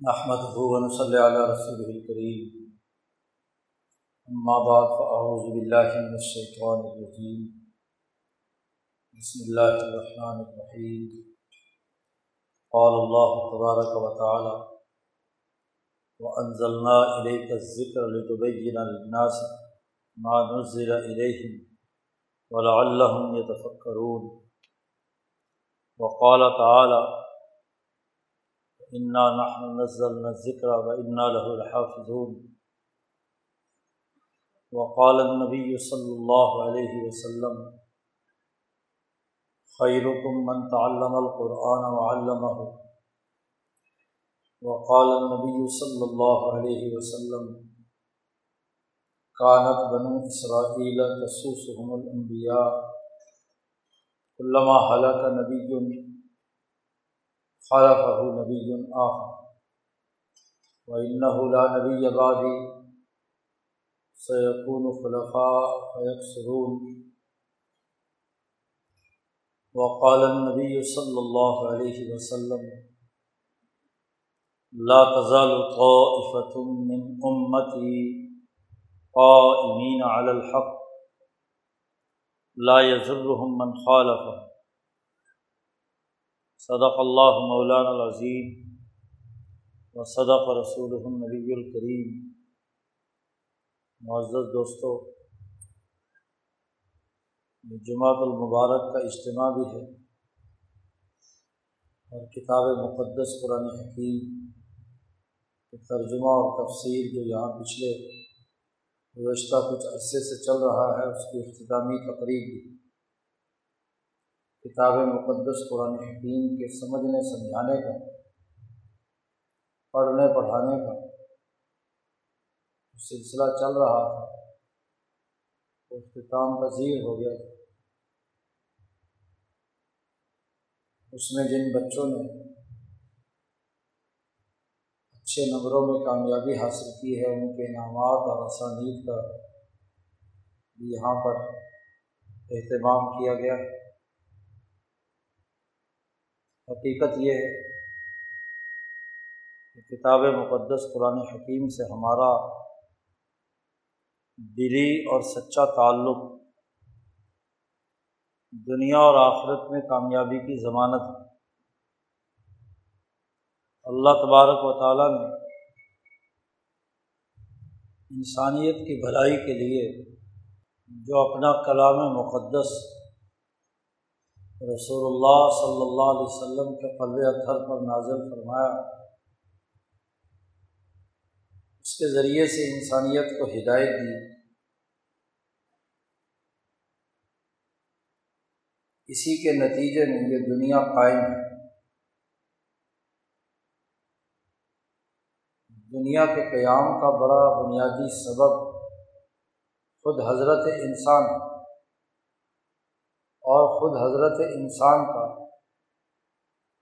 نحمد ہُون صلی اللہ رسول الکریم اما بعد فاعوذ باللہ من الشیطان الرجیم بسم اللہ الرحمن الرحیم قال اللہ تبارک و تعالی وانزلنا الیک الذکر لتبین للناس ما نزل الیہم ولعلہم یتفکرون وقال تعالی انا نحن نزلنا الذکر و انا له الحافظون وقال النبی صلی اللہ علیہ وسلم خیرکم من تعلم القرآن وعلمہ وقال النبی صلی اللہ علیہ وسلم کانت بنو اسرائیل تسوسهم الانبیاء علامہ حلق نبی خلفہ نبی آخر. و لا نبی بعدی سیقون خلفاء فیکسرون وقال النبی صلی اللہ علیہ وسلم لا تزال طائفة من امتی قائمین علی الحق. لا يزرهم من خالفهم. صدق اللہ مولانا العظیم و صدق رسول النبی الکریم۔ معزز دوستو جماعت المبارک کا اجتماع بھی ہے اور کتاب مقدس قرآن حکیم کے ترجمہ اور تفسیر جو یہاں پچھلے گزشتہ کچھ عرصے سے چل رہا ہے، اس کی اختتامی تقریب بھی۔ کتاب مقدس قرآن حکیم کے سمجھنے، سمجھانے کا، پڑھنے، پڑھانے کا سلسلہ چل رہا تھا اختتام پذیر ہو گیا تھا۔ اس میں جن بچوں نے اچھے نمبروں میں کامیابی حاصل کی ہے، ان کے انعامات اور آسانیت کا یہاں پر اہتمام کیا گیا۔ ہے حقیقت یہ ہے کہ کتاب مقدس قرآن حکیم سے ہمارا دلی اور سچا تعلق دنیا اور آخرت میں کامیابی کی ضمانت ہے۔ اللہ تبارک و تعالیٰ نے انسانیت کی بھلائی کے لیے جو اپنا کلام مقدس رسول اللہ صلی اللہ علیہ وسلم کے قلب اطہر پر نازل فرمایا، اس کے ذریعے سے انسانیت کو ہدایت دی۔ اسی کے نتیجے میں یہ دنیا قائم ہے۔ دنیا کے قیام کا بڑا بنیادی سبب خود حضرت انسان اور خود حضرت انسان کا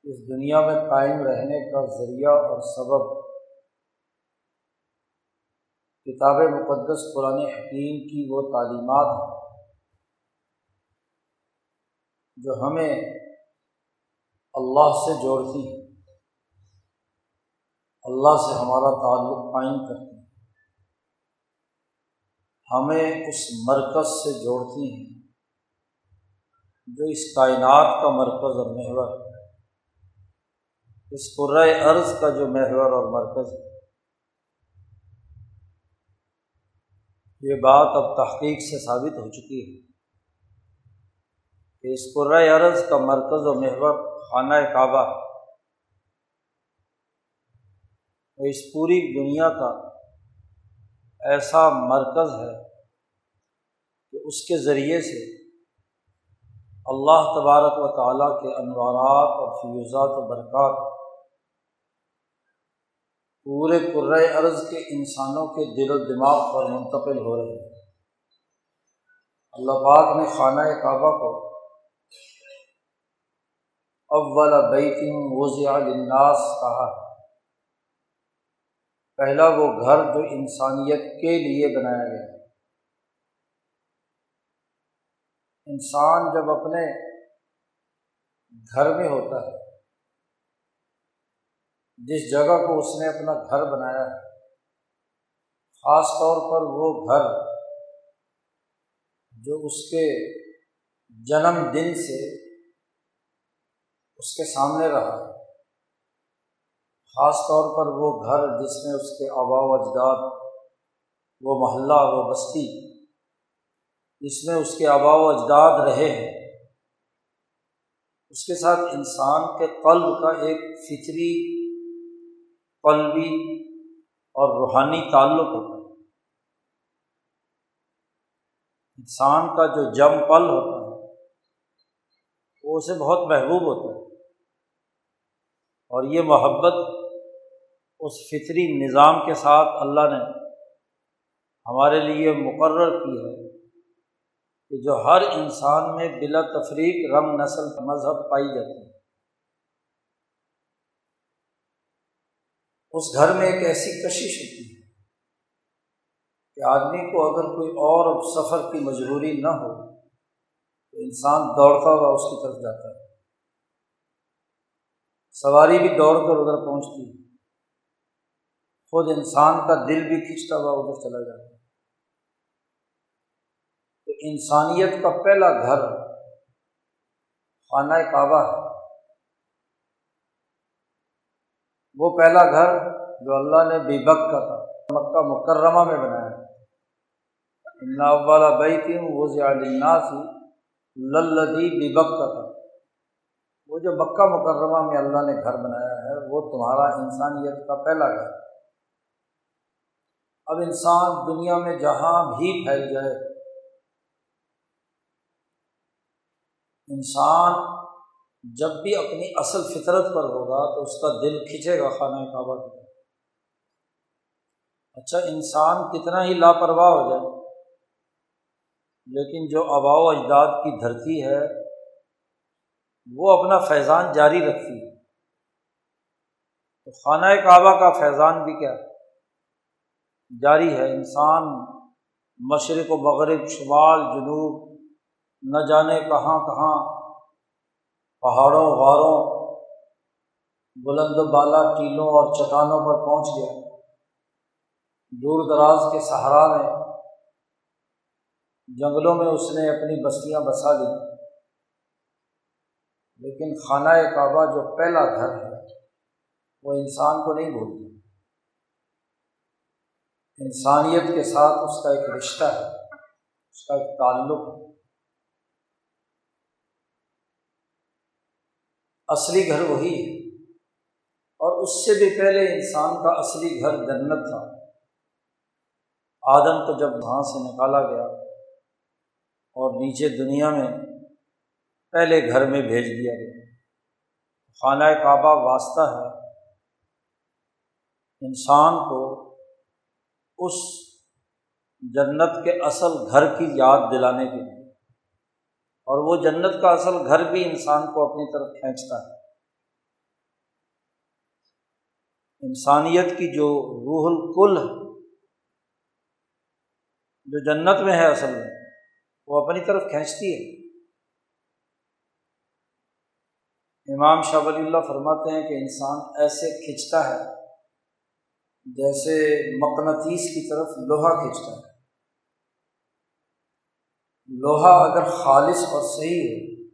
اس دنیا میں قائم رہنے کا ذریعہ اور سبب۔ کتاب مقدس قرآن حکیم کی وہ تعلیمات ہیں جو ہمیں اللہ سے جوڑتی ہیں، اللہ سے ہمارا تعلق قائم کرتی ہیں، ہمیں اس مرکز سے جوڑتی ہیں۔ جو اس کائنات کا مرکز اور محور، اس قرۂۂ ارض کا جو محور اور مرکز۔ یہ بات اب تحقیق سے ثابت ہو چکی ہے کہ اس قرۂۂ ارض کا مرکز و محور خانہ کعبہ اس پوری دنیا کا ایسا مرکز ہے کہ اس کے ذریعے سے اللہ تبارک و تعالیٰ کے انوارات اور فیوزات و برکات پورے قرۂۂ ارض کے انسانوں کے دل و دماغ پر منتقل ہو رہے ہیں۔ اللہ پاک نے خانہ کعبہ کو اول بیتن وضع للناس کہا۔ پہلا وہ گھر جو انسانیت کے لیے بنایا گیا۔ انسان جب اپنے گھر میں ہوتا ہے، جس جگہ کو اس نے اپنا گھر بنایا ہے، خاص طور پر وہ گھر جو اس کے جنم دن سے اس کے سامنے رہا ہے، خاص طور پر وہ گھر جس میں اس کے آبا و اجداد، وہ محلہ، وہ بستی جس میں اس کے آبا و اجداد رہے ہیں، اس کے ساتھ انسان کے قلب کا ایک فطری قلبی اور روحانی تعلق ہوتا ہے۔ انسان کا جو جم پل ہوتا ہے، وہ اسے بہت محبوب ہوتا ہے۔ اور یہ محبت اس فطری نظام کے ساتھ اللہ نے ہمارے لیے مقرر کی ہے۔ کہ جو ہر انسان میں بلا تفریق رنگ نسل مذہب پائی جاتی ہے۔ اس گھر میں ایک ایسی کشش ہوتی ہے کہ آدمی کو اگر کوئی اور سفر کی مجبوری نہ ہو تو انسان دوڑتا ہوا اس کی طرف جاتا ہے۔ سواری بھی دوڑ کر ادھر پہنچتی ہے۔ خود انسان کا دل بھی کھنچتا ہوا ادھر چلا جاتا ہے۔ انسانیت کا پہلا گھر خانہ کعبہ ہے۔ وہ پہلا گھر جو اللہ نے بے بک کا تھا، مکہ مکرمہ میں بنایا۔ والا بئی تھی وہ ضیاء تھی للدی بے بک کا تھا۔ وہ جو مکہ مکرمہ میں اللہ نے گھر بنایا ہے، وہ تمہارا انسانیت کا پہلا گھر۔ اب انسان دنیا میں جہاں بھی پھیل جائے انسان جب بھی اپنی اصل فطرت پر ہوگا تو اس کا دل کھنچے گا خانہ کعبہ کی اچھا انسان کتنا ہی لاپرواہ ہو جائے، لیکن جو آبا و اجداد کی دھرتی ہے، وہ اپنا فیضان جاری رکھتی ہے۔ تو خانہ کعبہ کا فیضان بھی کیا؟ جاری ہے۔ انسان مشرق و مغرب، شمال، جنوب نہ جانے کہاں کہاں، پہاڑوں، غاروں، بلند بالا ٹیلوں اور چٹانوں پر پہنچ گیا۔ دور دراز کے سہارا میں، جنگلوں میں اس نے اپنی بستیاں بسا لی لیکن خانہ کعبہ جو پہلا گھر ہے، وہ انسان کو نہیں بھولتی انسانیت کے ساتھ اس کا ایک رشتہ ہے، اس کا ایک تعلق ہے۔ اصلی گھر وہی ہے۔ اور اس سے بھی پہلے انسان کا اصلی گھر جنت تھا۔ آدم کو جب وہاں سے نکالا گیا اور نیچے دنیا میں پہلے گھر میں بھیج دیا گیا۔ خانہ کعبہ واسطہ ہے۔ انسان کو اس جنت کے اصل گھر کی یاد دلانے کے لیے اور وہ جنت کا اصل گھر بھی انسان کو اپنی طرف کھینچتا ہے۔ انسانیت کی جو روح الکل ہے، جو جنت میں ہے اصل میں، وہ اپنی طرف کھینچتی ہے۔ امام شاہ ولی اللہ فرماتے ہیں کہ انسان ایسے کھنچتا ہے جیسے مقناطیس کی طرف لوہا کھینچتا ہے۔ لوہا اگر خالص اور صحیح ہے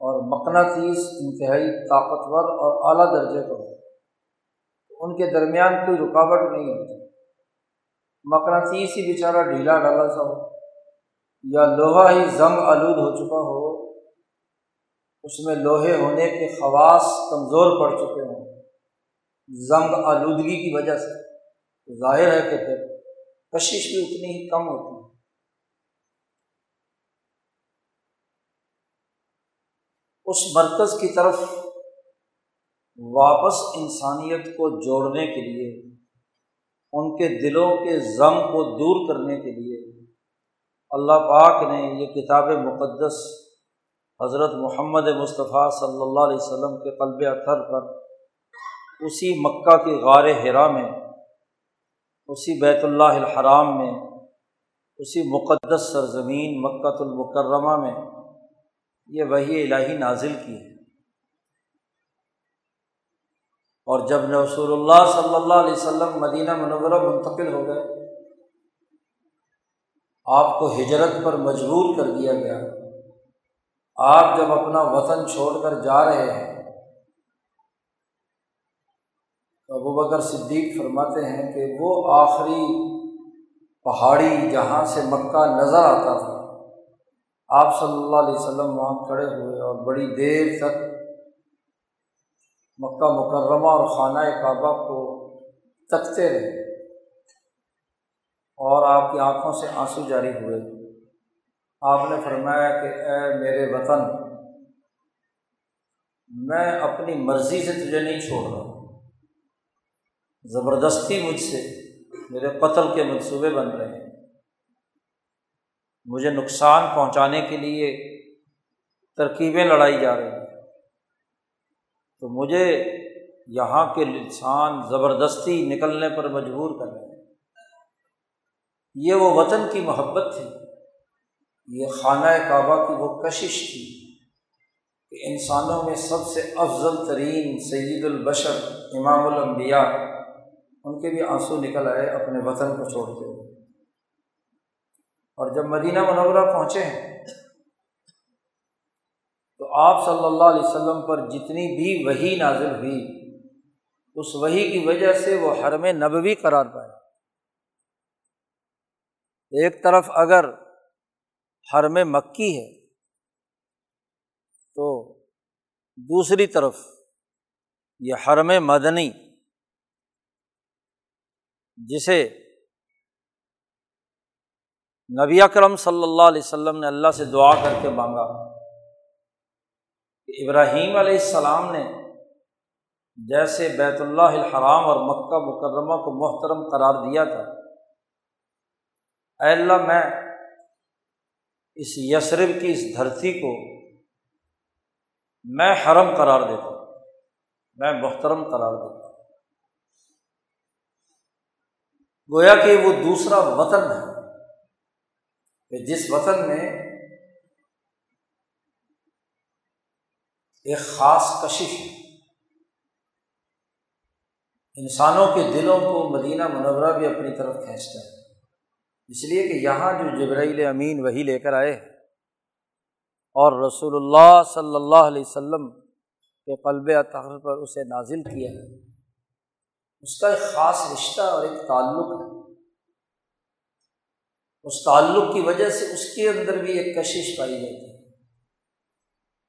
اور مقناطیس انتہائی طاقتور اور اعلیٰ درجے کا ہو، تو ان کے درمیان کوئی رکاوٹ نہیں ہوتی۔ مقناطیس ہی بیچارہ ڈھیلا ڈالا سا ہو یا لوہا ہی زنگ آلود ہو چکا ہو، اس میں لوہے ہونے کے خواص کمزور پڑ چکے ہوں۔ زنگ آلودگی کی وجہ سے۔ ظاہر ہے کہ پھر کشش بھی اتنی ہی کم ہوتی ہے اس مرکز کی طرف واپس انسانیت کو جوڑنے کے لیے، ان کے دلوں کے ضم کو دور کرنے کے لیے اللہ پاک نے یہ کتاب مقدس حضرت محمد مصطفیٰ صلی اللہ علیہ وسلم کے قلب اطہر پر اسی مکہ کی غار ہرا میں اسی بیت اللہ الحرام میں، اسی مقدس سرزمین مکہ المکرمہ میں یہ وہی الہی نازل کی ہے۔ اور جب رسول اللہ صلی اللہ علیہ وسلم مدینہ منورہ منتقل ہو گئے، آپ کو ہجرت پر مجبور کر دیا گیا۔ آپ جب اپنا وطن چھوڑ کر جا رہے ہیں تو ابو بکر صدیق فرماتے ہیں کہ وہ آخری پہاڑی جہاں سے مکہ نظر آتا تھا۔ آپ صلی اللہ علیہ وسلم وہاں کھڑے ہوئے اور بڑی دیر تک مکہ مکرمہ اور خانہ کعبہ کو تکتے رہے اور آپ کی آنکھوں سے آنسو جاری ہوئے۔ آپ نے فرمایا کہ اے میرے وطن، میں اپنی مرضی سے تجھے نہیں چھوڑ رہا۔ زبردستی مجھ سے، میرے قتل کے منصوبے بن رہے ہیں۔ مجھے نقصان پہنچانے کے لیے ترکیبیں لڑائی جا رہی ہیں۔ تو مجھے یہاں کے انسان زبردستی نکلنے پر مجبور کر رہے ہیں۔ یہ وہ وطن کی محبت تھی۔ یہ خانہ کعبہ کی وہ کشش تھی کہ انسانوں میں سب سے افضل ترین سید البشر امام الانبیاء ان کے بھی آنسو نکل آئے اپنے وطن کو چھوڑتے ہوئے اور جب مدینہ منورہ پہنچے ہیں، تو آپ صلی اللہ علیہ وسلم پر جتنی بھی وہی نازل ہوئی، اس وہی کی وجہ سے وہ حرم نبوی قرار پائے۔ ایک طرف اگر حرم مکی ہے، تو دوسری طرف یہ حرم مدنی جسے نبی اکرم صلی اللہ علیہ وسلم نے اللہ سے دعا کر کے مانگا کہ ابراہیم علیہ السلام نے جیسے بیت اللہ الحرام اور مکہ مکرمہ کو محترم قرار دیا تھا، اے اللہ میں اس یسرب کی اس دھرتی کو میں حرم قرار دیتا ہوں، میں محترم قرار دیتا ہوں۔ گویا کہ وہ دوسرا وطن ہے کہ جس وطن میں ایک خاص کشش ہے۔ انسانوں کے دلوں کو مدینہ منورہ بھی اپنی طرف کھینچتا ہے۔ اس لیے کہ یہاں جو جبرائیل امین وہی لے کر آئے اور رسول اللہ صلی اللہ علیہ وسلم کے قلب اطہر پر اسے نازل کیا ہے۔ اس کا ایک خاص رشتہ اور ایک تعلق ہے۔ اس تعلق کی وجہ سے اس کے اندر بھی ایک کشش پائی جاتی ہے۔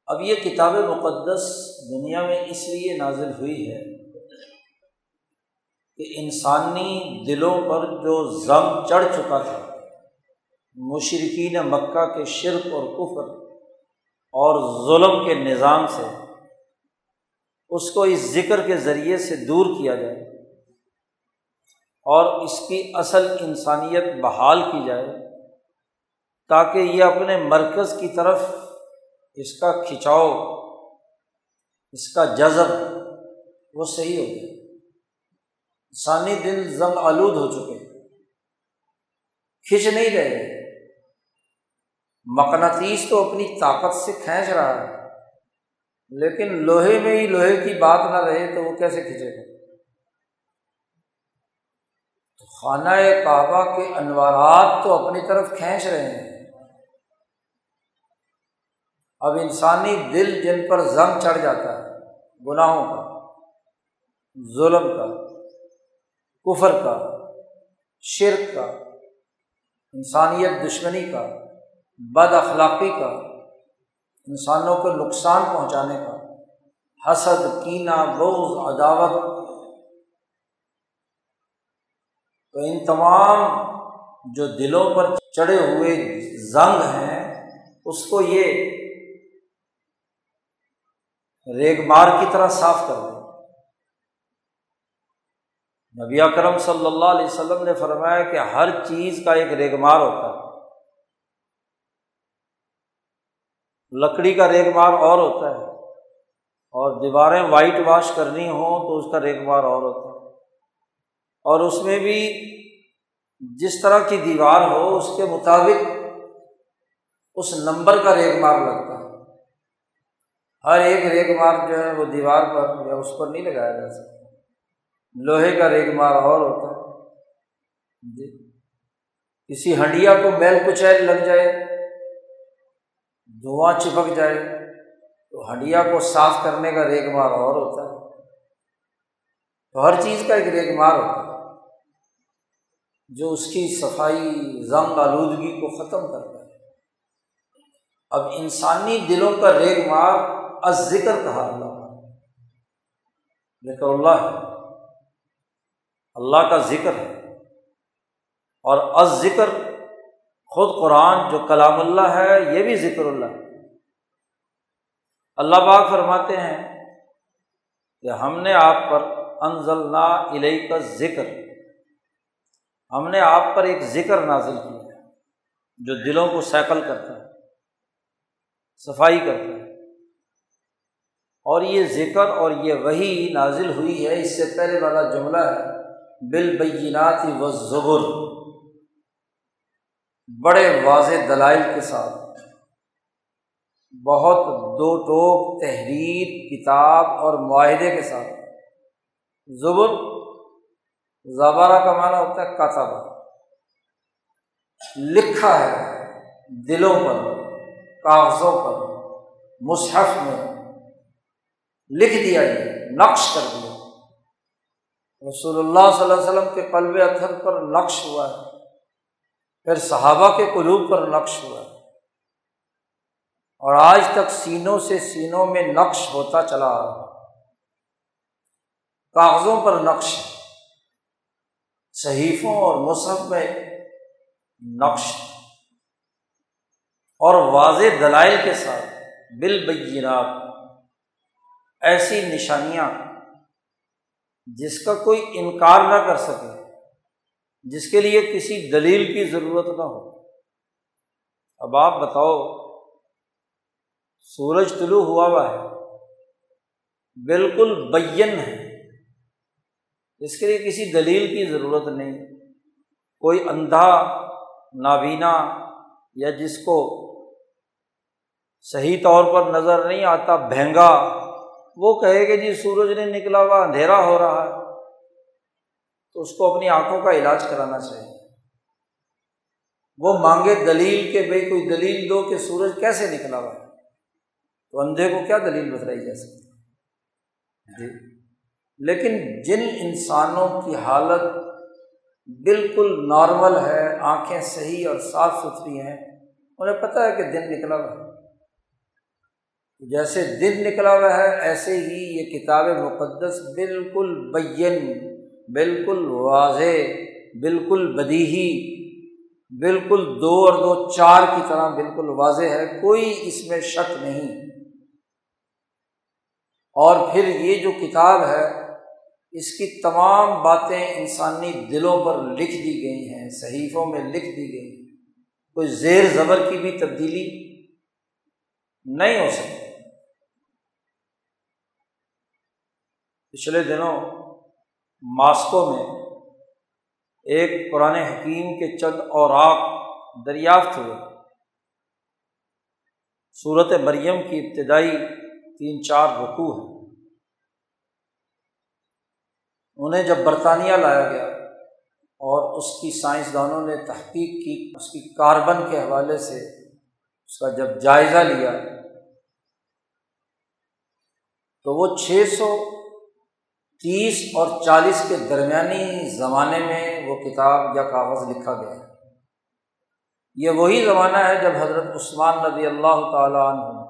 اب یہ کتاب مقدس دنیا میں اس لیے نازل ہوئی ہے کہ انسانی دلوں پر جو ضم چڑھ چکا تھا مشرقین مکہ کے شرک اور کفر اور ظلم کے نظام سے، اس کو اس ذکر کے ذریعے سے دور کیا جائے۔ اور اس کی اصل انسانیت بحال کی جائے تاکہ یہ اپنے مرکز کی طرف اس کا کھنچاؤ اس کا جذب وہ صحیح ہو جائے انسانی دل زنگ آلود ہو چکے کھنچ نہیں رہے مقناطیس تو اپنی طاقت سے کھینچ رہا ہے، لیکن لوہے میں ہی لوہے کی بات نہ رہے تو وہ کیسے کھینچے گا تو خانہ کعبہ کے انوارات تو اپنی طرف کھینچ رہے ہیں۔ اب انسانی دل جن پر زنگ چڑھ جاتا ہے، گناہوں کا، ظلم کا، کفر کا، شرک کا، انسانیت دشمنی کا، بد اخلاقی کا، انسانوں کو نقصان پہنچانے کا، حسد، کینہ بوز عداوت تو ان تمام جو دلوں پر چڑھے ہوئے زنگ ہیں، اس کو یہ ریگ مار کی طرح صاف کر دیں نبی اکرم صلی اللہ علیہ وسلم نے فرمایا کہ ہر چیز کا ایک ریگمار ہوتا ہے۔ لکڑی کا ریگمار اور ہوتا ہے۔ اور دیواریں وائٹ واش کرنی ہوں تو اس کا ریگمار اور ہوتا ہے۔ اور اس میں بھی جس طرح کی دیوار ہو، اس کے مطابق اس نمبر کا ریگ مار لگتا ہے۔ ہر ایک ریگ مار جو ہے، وہ دیوار پر یا اس پر نہیں لگایا جا سکتا۔ لوہے کا ریگ مار اور ہوتا ہے۔ جی۔ کسی ہنڈیا کو میل کچیل لگ جائے، دھواں چپک جائے، تو ہنڈیا کو صاف کرنے کا ریگ مار اور ہوتا ہے۔ تو ہر چیز کا ایک ریگ مار ہوتا ہے۔ جو اس کی صفائی زنگ آلودگی کو ختم کرتا ہے۔ اب انسانی دلوں کا ریگ مار از ذکر کہا اللہ ذکر اللہ ہے۔ اللہ کا ذکر ہے۔ اور از ذکر خود قرآن جو کلام اللہ ہے، یہ بھی ذکر اللہ ہے۔ اللہ پاک فرماتے ہیں کہ ہم نے آپ پر انزل نا علیہ کا ذکر ہم نے آپ پر ایک ذکر نازل کیا ہے، جو دلوں کو سیکل کرتا ہے، صفائی کرتا ہے۔ اور یہ ذکر اور یہ وہی نازل ہوئی ہے، اس سے پہلے والا جملہ ہے، بالبینات و زبر بڑے واضح دلائل کے ساتھ۔ بہت دو ٹوک تحریر، کتاب اور معاہدے کے ساتھ۔ زبر زبارہ کا معنی ہوتا ہے کاتابہ لکھا ہے دلوں پر، کاغذوں پر، مصحف میں۔ لکھ دیا یہ نقش کر دیا۔ رسول اللہ صلی اللہ علیہ وسلم کے قلب اتھر پر نقش ہوا ہے۔ پھر صحابہ کے قلوب پر نقش ہوا ہے۔ اور آج تک سینوں سے سینوں میں نقش ہوتا چلا آ رہا کاغذوں پر نقش صحیفوں اور مصحف میں نقش اور واضح دلائل کے ساتھ بالبینات ایسی نشانیاں جس کا کوئی انکار نہ کر سکے، جس کے لیے کسی دلیل کی ضرورت نہ ہو۔ اب آپ بتاؤ، سورج طلوع ہوا ہوا ہے، بالکل بین ہے۔ اس کے لیے کسی دلیل کی ضرورت نہیں۔ کوئی اندھا، نابینا یا جس کو صحیح طور پر نظر نہیں آتا، بھینگا، وہ کہے کہ جی سورج نے نکلا ہوا اندھیرا ہو رہا ہے، تو اس کو اپنی آنکھوں کا علاج کرانا چاہیے۔ وہ مانگے دلیل کہ بھائی کوئی دلیل دو کہ سورج کیسے نکلا ہوا ہے۔ تو اندھے کو کیا دلیل بتلائی جا سکتی؟ جی۔ لیکن جن انسانوں کی حالت بالکل نارمل ہے، آنکھیں صحیح اور صاف ستھری ہیں، انہیں پتہ ہے کہ دن نکلا ہوا ہے۔ جیسے دن نکلا ہوا ہے، ایسے ہی یہ کتاب مقدس بالکل بین، بالکل واضح، بالکل بدیہی، بالکل دو اور دو چار کی طرح بالکل واضح ہے، کوئی اس میں شک نہیں۔ اور پھر یہ جو کتاب ہے اس کی تمام باتیں انسانی دلوں پر لکھ دی گئی ہیں، صحیفوں میں لکھ دی گئی ہیں۔ کوئی زیر زبر کی بھی تبدیلی نہیں ہو سکتی۔ پچھلے دنوں ماسکو میں ایک قرآن حکیم کے چند اوراق دریافت ہوئے۔ صورت مریم کی ابتدائی تین چار رقو ہیں۔ انہیں جب برطانیہ لایا گیا اور اس کی سائنسدانوں نے تحقیق کی، اس کی کاربن کے حوالے سے اس کا جب جائزہ لیا، تو وہ چھ سو تیس اور چالیس کے درمیانی زمانے میں وہ کتاب یا کاغذ لکھا گیا۔ ہے یہ وہی زمانہ ہے جب حضرت عثمان نبی اللہ تعالیٰ عنہ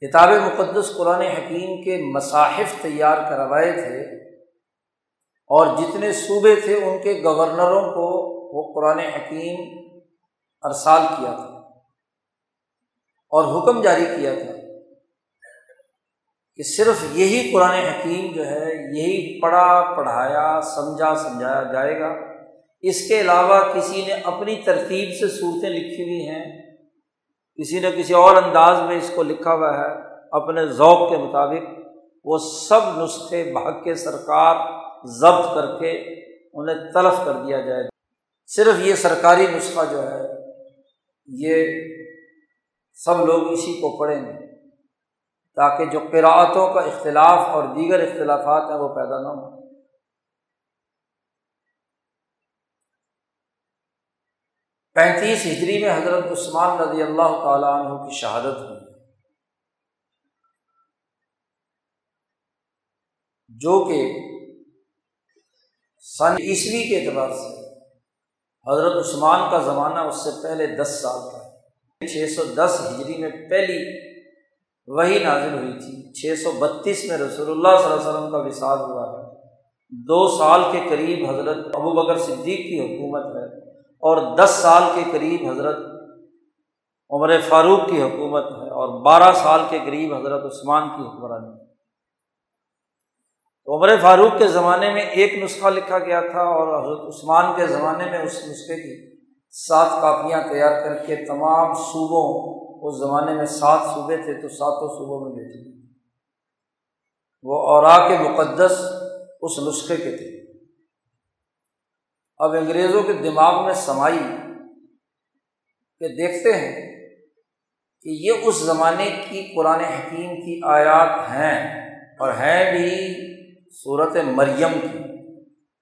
کتاب مقدس قرآن حکیم کے مصاحف تیار کروائے تھے اور جتنے صوبے تھے ان کے گورنروں کو وہ قرآن حکیم ارسال کیا تھا اور حکم جاری کیا تھا کہ صرف یہی قرآن حکیم جو ہے، یہی پڑھا، پڑھایا، سمجھا، سمجھایا جائے گا۔ اس کے علاوہ کسی نے اپنی ترتیب سے صورتیں لکھی ہوئی ہیں۔ کسی نے کسی اور انداز میں اس کو لکھا ہوا ہے، اپنے ذوق کے مطابق وہ سب نسخے بحق کے سرکار ضبط کر کے انہیں تلف کر دیا جائے۔ صرف یہ سرکاری نسخہ جو ہے، یہ سب لوگ اسی کو پڑھیں گے تاکہ جو قراعتوں کا اختلاف اور دیگر اختلافات ہیں وہ پیدا نہ ہوں۔ پینتیس ہجری میں حضرت عثمان رضی اللہ تعالیٰ عنہ کی شہادت ہوئی۔ جو کہ سن عیسوی کے اعتبار سے حضرت عثمان کا زمانہ اس سے پہلے دس سال کا ہے۔ چھ سو دس ہجری میں پہلی وہی نازل ہوئی تھی۔ چھ سو بتیس میں رسول اللہ صلی اللہ علیہ وسلم کا وصال ہوا ہے۔ دو سال کے قریب حضرت ابو بکر صدیق کی حکومت ہے۔ اور دس سال کے قریب حضرت عمر فاروق کی حکومت ہے اور بارہ سال کے قریب حضرت عثمان کی حکمرانی ہے۔ عمر فاروق کے زمانے میں ایک نسخہ لکھا گیا تھا اور حضرت عثمان کے زمانے میں اس نسخے کی سات کاپیاں تیار کر کے تمام صوبوں، اس زمانے میں سات صوبے تھے تو ساتوں صوبوں میں بھیجی وہ اورا کے مقدس اس نسخے کے تھے۔ اب انگریزوں کے دماغ میں سمائی کہ دیکھتے ہیں کہ یہ اس زمانے کی قرآن حکیم کی آیات ہیں اور ہیں بھی صورت مریم کی،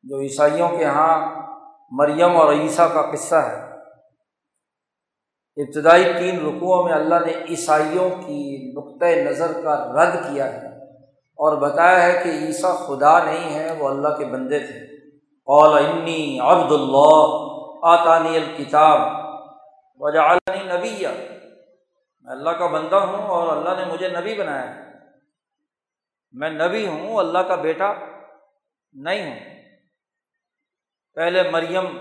جو عیسائیوں کے یہاں مریم اور عیسیٰ کا قصہ ہے۔ ابتدائی تین رکوعوں میں اللہ نے عیسائیوں کی نقطۂ نظر کا رد کیا ہے اور بتایا ہے کہ عیسیٰ خدا نہیں ہے، وہ اللہ کے بندے تھے۔ قول انی عبد اللہ آتانی الکتاب وجعلنی نبی میں اللہ کا بندہ ہوں اور اللہ نے مجھے نبی بنایا ہے۔ میں نبی ہوں اللہ کا بیٹا نہیں ہوں۔ پہلے مریم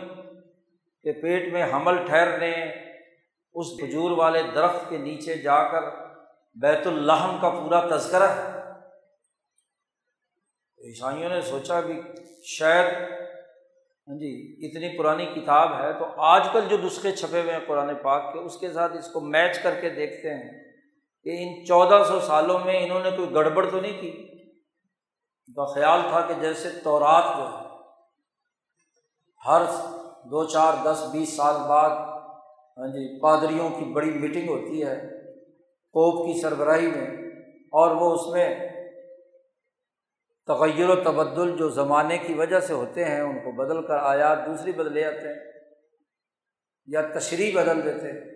کے پیٹ میں حمل ٹھہرنے اس کھجور والے درخت کے نیچے جا کر بیت الحم کا پورا تذکرہ۔ ہے عیسائیوں نے سوچا کہ شاید ہاں جی اتنی پرانی کتاب ہے تو آج کل جو نسخے چھپے ہوئے ہیں قرآن پاک کے، اس کے ساتھ اس کو میچ کر کے دیکھتے ہیں کہ ان چودہ سو سالوں میں انہوں نے کوئی گڑبڑ تو نہیں کی؟ کا خیال تھا کہ جیسے تورات جو ہے ہر دو چار، دس، بیس سال بعد ہاں جی پادریوں کی بڑی میٹنگ ہوتی ہے کوپ کی سربراہی میں، اور وہ اس میں تغیر و تبدل جو زمانے کی وجہ سے ہوتے ہیں، ان کو بدل کر آیات دوسری بدلے آتے ہیں یا تشریح بدل دیتے ہیں۔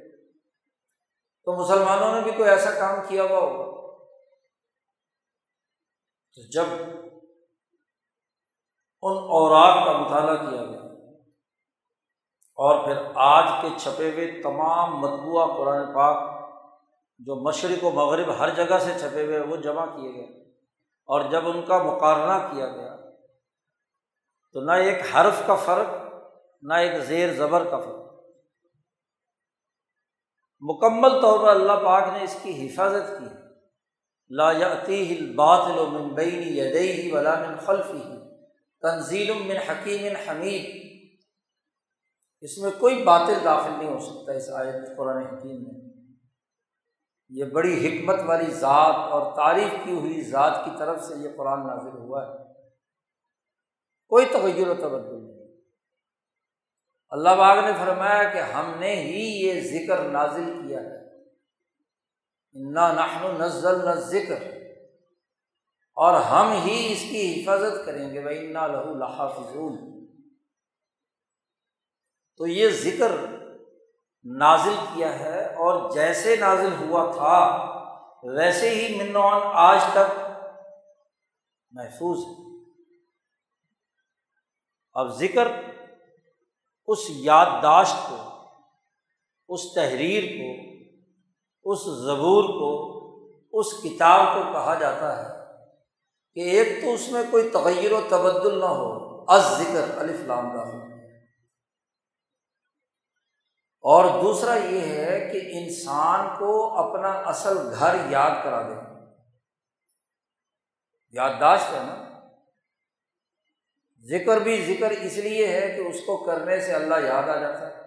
تو مسلمانوں نے بھی کوئی ایسا کام کیا ہوا ہوگا؟ تو جب ان اوراق کا مطالعہ کیا گیا اور پھر آج کے چھپے ہوئے تمام مطبوعہ قرآن پاک جو مشرق و مغرب ہر جگہ سے چھپے ہوئے وہ جمع کیے گئے۔ اور جب ان کا مقارنہ کیا گیا، تو نہ ایک حرف کا فرق، نہ ایک زیر زبر کا فرق۔ مکمل طور پر اللہ پاک نے اس کی حفاظت کی۔ لا یاتی باطل من بین یدیہ ولا من خلفہ۔ تنزیل من حکیم حمید۔ اس میں کوئی باطل داخل نہیں ہو سکتا اس آیت قرآن حکیم میں۔ یہ بڑی حکمت والی ذات اور تعریف کی ہوئی ذات کی طرف سے یہ قرآن نازل ہوا ہے۔ کوئی تغیر و تبدل نہیں۔ اللہ باغ نے فرمایا کہ ہم نے ہی یہ ذکر نازل کیا ہے۔ نحن نزل نہ ذکر اور ہم ہی اس کی حفاظت کریں گے۔ بھائی انا لہو لحافظون۔ تو یہ ذکر نازل کیا ہے۔ اور جیسے نازل ہوا تھا، ویسے ہی منوان آج تک محفوظ ہے۔ اب ذکر اس یادداشت کو، اس تحریر کو، اس زبور کو، اس کتاب کو کہا جاتا ہے کہ ایک تو اس میں کوئی تغیر و تبدل نہ ہو۔ از ذکر الفلام کا ہو اور دوسرا یہ ہے کہ انسان کو اپنا اصل گھر یاد کرا دے یادداشت ہے نا۔ ذکر بھی ذکر اس لیے ہے کہ اس کو کرنے سے اللہ یاد آ جاتا ہے۔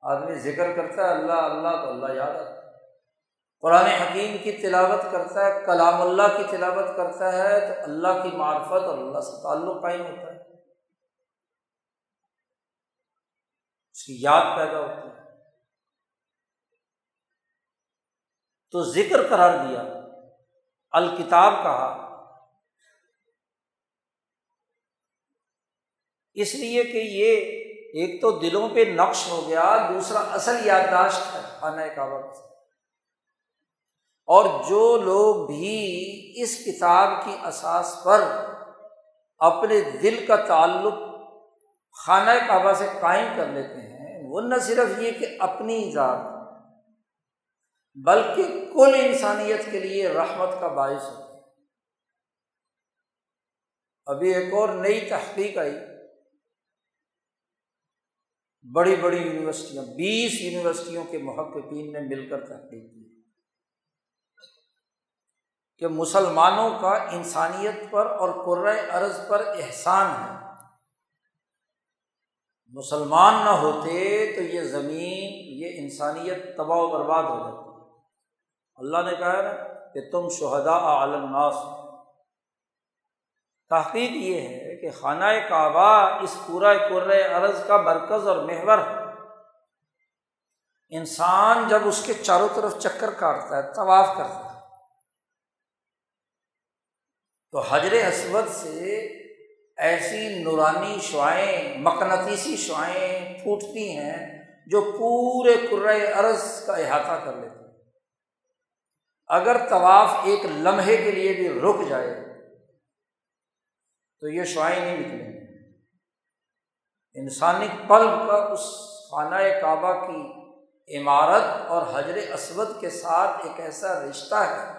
آدمی ذکر کرتا ہے اللہ اللہ تو اللہ یاد آتا ہے۔ قرآن حکیم کی تلاوت کرتا ہے، کلام اللہ کی تلاوت کرتا ہے تو اللہ کی معرفت اور اللہ سے تعلق قائم ہوتا ہے۔ اس کی یاد پیدا ہوتی ہے۔ تو ذکر قرار دیا، الکتاب کہا۔ اس لیے کہ یہ ایک تو دلوں پہ نقش ہو گیا، دوسرا اصل یادداشت ہے خانہ کعبہ اور جو لوگ بھی اس کتاب کی اساس پر اپنے دل کا تعلق خانہ کعبہ سے قائم کر لیتے ہیں، وہ نہ صرف یہ کہ اپنی ذات بلکہ کل انسانیت کے لیے رحمت کا باعث ہوتا ہے۔ ابھی ایک اور نئی تحقیق آئی۔ بڑی بڑی یونیورسٹیاں، بیس یونیورسٹیوں کے محققین نے مل کر تحقیق کی۔ کہ مسلمانوں کا انسانیت پر اور ارض پر احسان ہے۔ مسلمان نہ ہوتے تو یہ زمین، یہ انسانیت تباہ و برباد ہو جاتی۔ اللہ نے کہا نا کہ تم شہدا عالم ناس تحقیق یہ ہے کہ خانہ کعبہ اس پورا قر ارض کا مرکز اور محور ہے۔ انسان جب اس کے چاروں طرف چکر کاٹتا ہے، طواف کرتا ہے۔ تو حجر اسود سے ایسی نورانی شعائیں، مقناطیسی شعائیں پھوٹتی ہیں جو پورے ارض کا احاطہ کر لیتے ہیں۔ اگر طواف ایک لمحے کے لیے بھی رک جائے، تو یہ شعائیں نہیں نکلیں۔ انسانی قلب کا اس خانہ کعبہ کی عمارت اور حجر اسود کے ساتھ ایک ایسا رشتہ ہے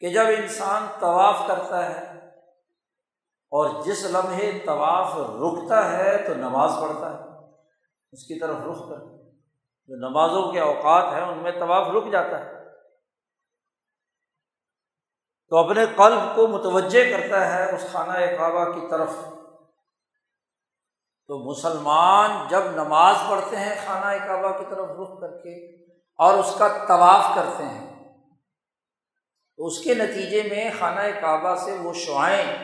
کہ جب انسان طواف کرتا ہے اور جس لمحے طواف رکتا ہے تو نماز پڑھتا ہے، اس کی طرف رخ کر جو نمازوں کے اوقات ہیں، ان میں طواف رک جاتا ہے۔ تو اپنے قلب کو متوجہ کرتا ہے اس خانہ کعبہ کی طرف۔ تو مسلمان جب نماز پڑھتے ہیں خانہ کعبہ کی طرف رخ کر کے اور اس کا طواف کرتے ہیں، تو اس کے نتیجے میں خانہ کعبہ سے وہ شعائیں،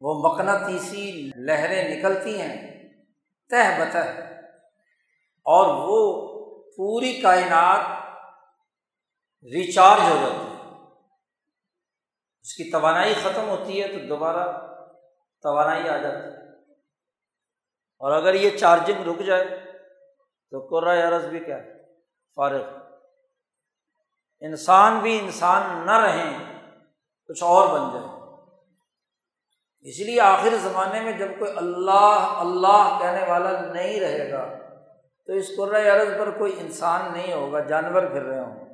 وہ مقناطیسی لہریں نکلتی ہیں تہ بتہ۔ اور وہ پوری کائنات ریچارج ہو جاتی ہے۔ اس کی توانائی ختم ہوتی ہے تو دوبارہ توانائی آ جاتی ہے۔ اور اگر یہ چارجنگ رک جائے تو قرآۂ عرض بھی کیا فارغ۔ انسان بھی انسان نہ رہیں، کچھ اور بن جائے۔ اس لیے آخر زمانے میں جب کوئی اللہ اللہ کہنے والا نہیں رہے گا، تو اس قرآۂ عرض پر کوئی انسان نہیں ہوگا، جانور پھر رہے ہوں۔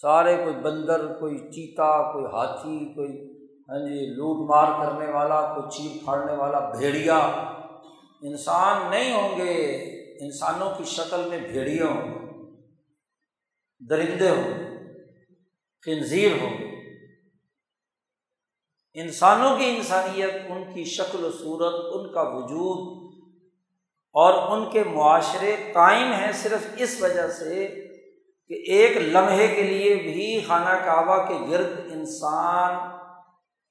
سارے کوئی بندر، کوئی چیتا، کوئی ہاتھی، کوئی ہاں جی لوٹ مار کرنے والا، کوئی چیر پھاڑنے والا، بھیڑیا۔ انسان نہیں ہوں گے، انسانوں کی شکل میں بھیڑیا ہوں گے، درندے ہوں گے، خنزیر ہوں گے۔ انسانوں کی انسانیت، ان کی شکل و صورت، ان کا وجود اور ان کے معاشرے قائم ہیں صرف اس وجہ سے کہ ایک لمحے کے لیے بھی خانہ کعبہ کے گرد انسان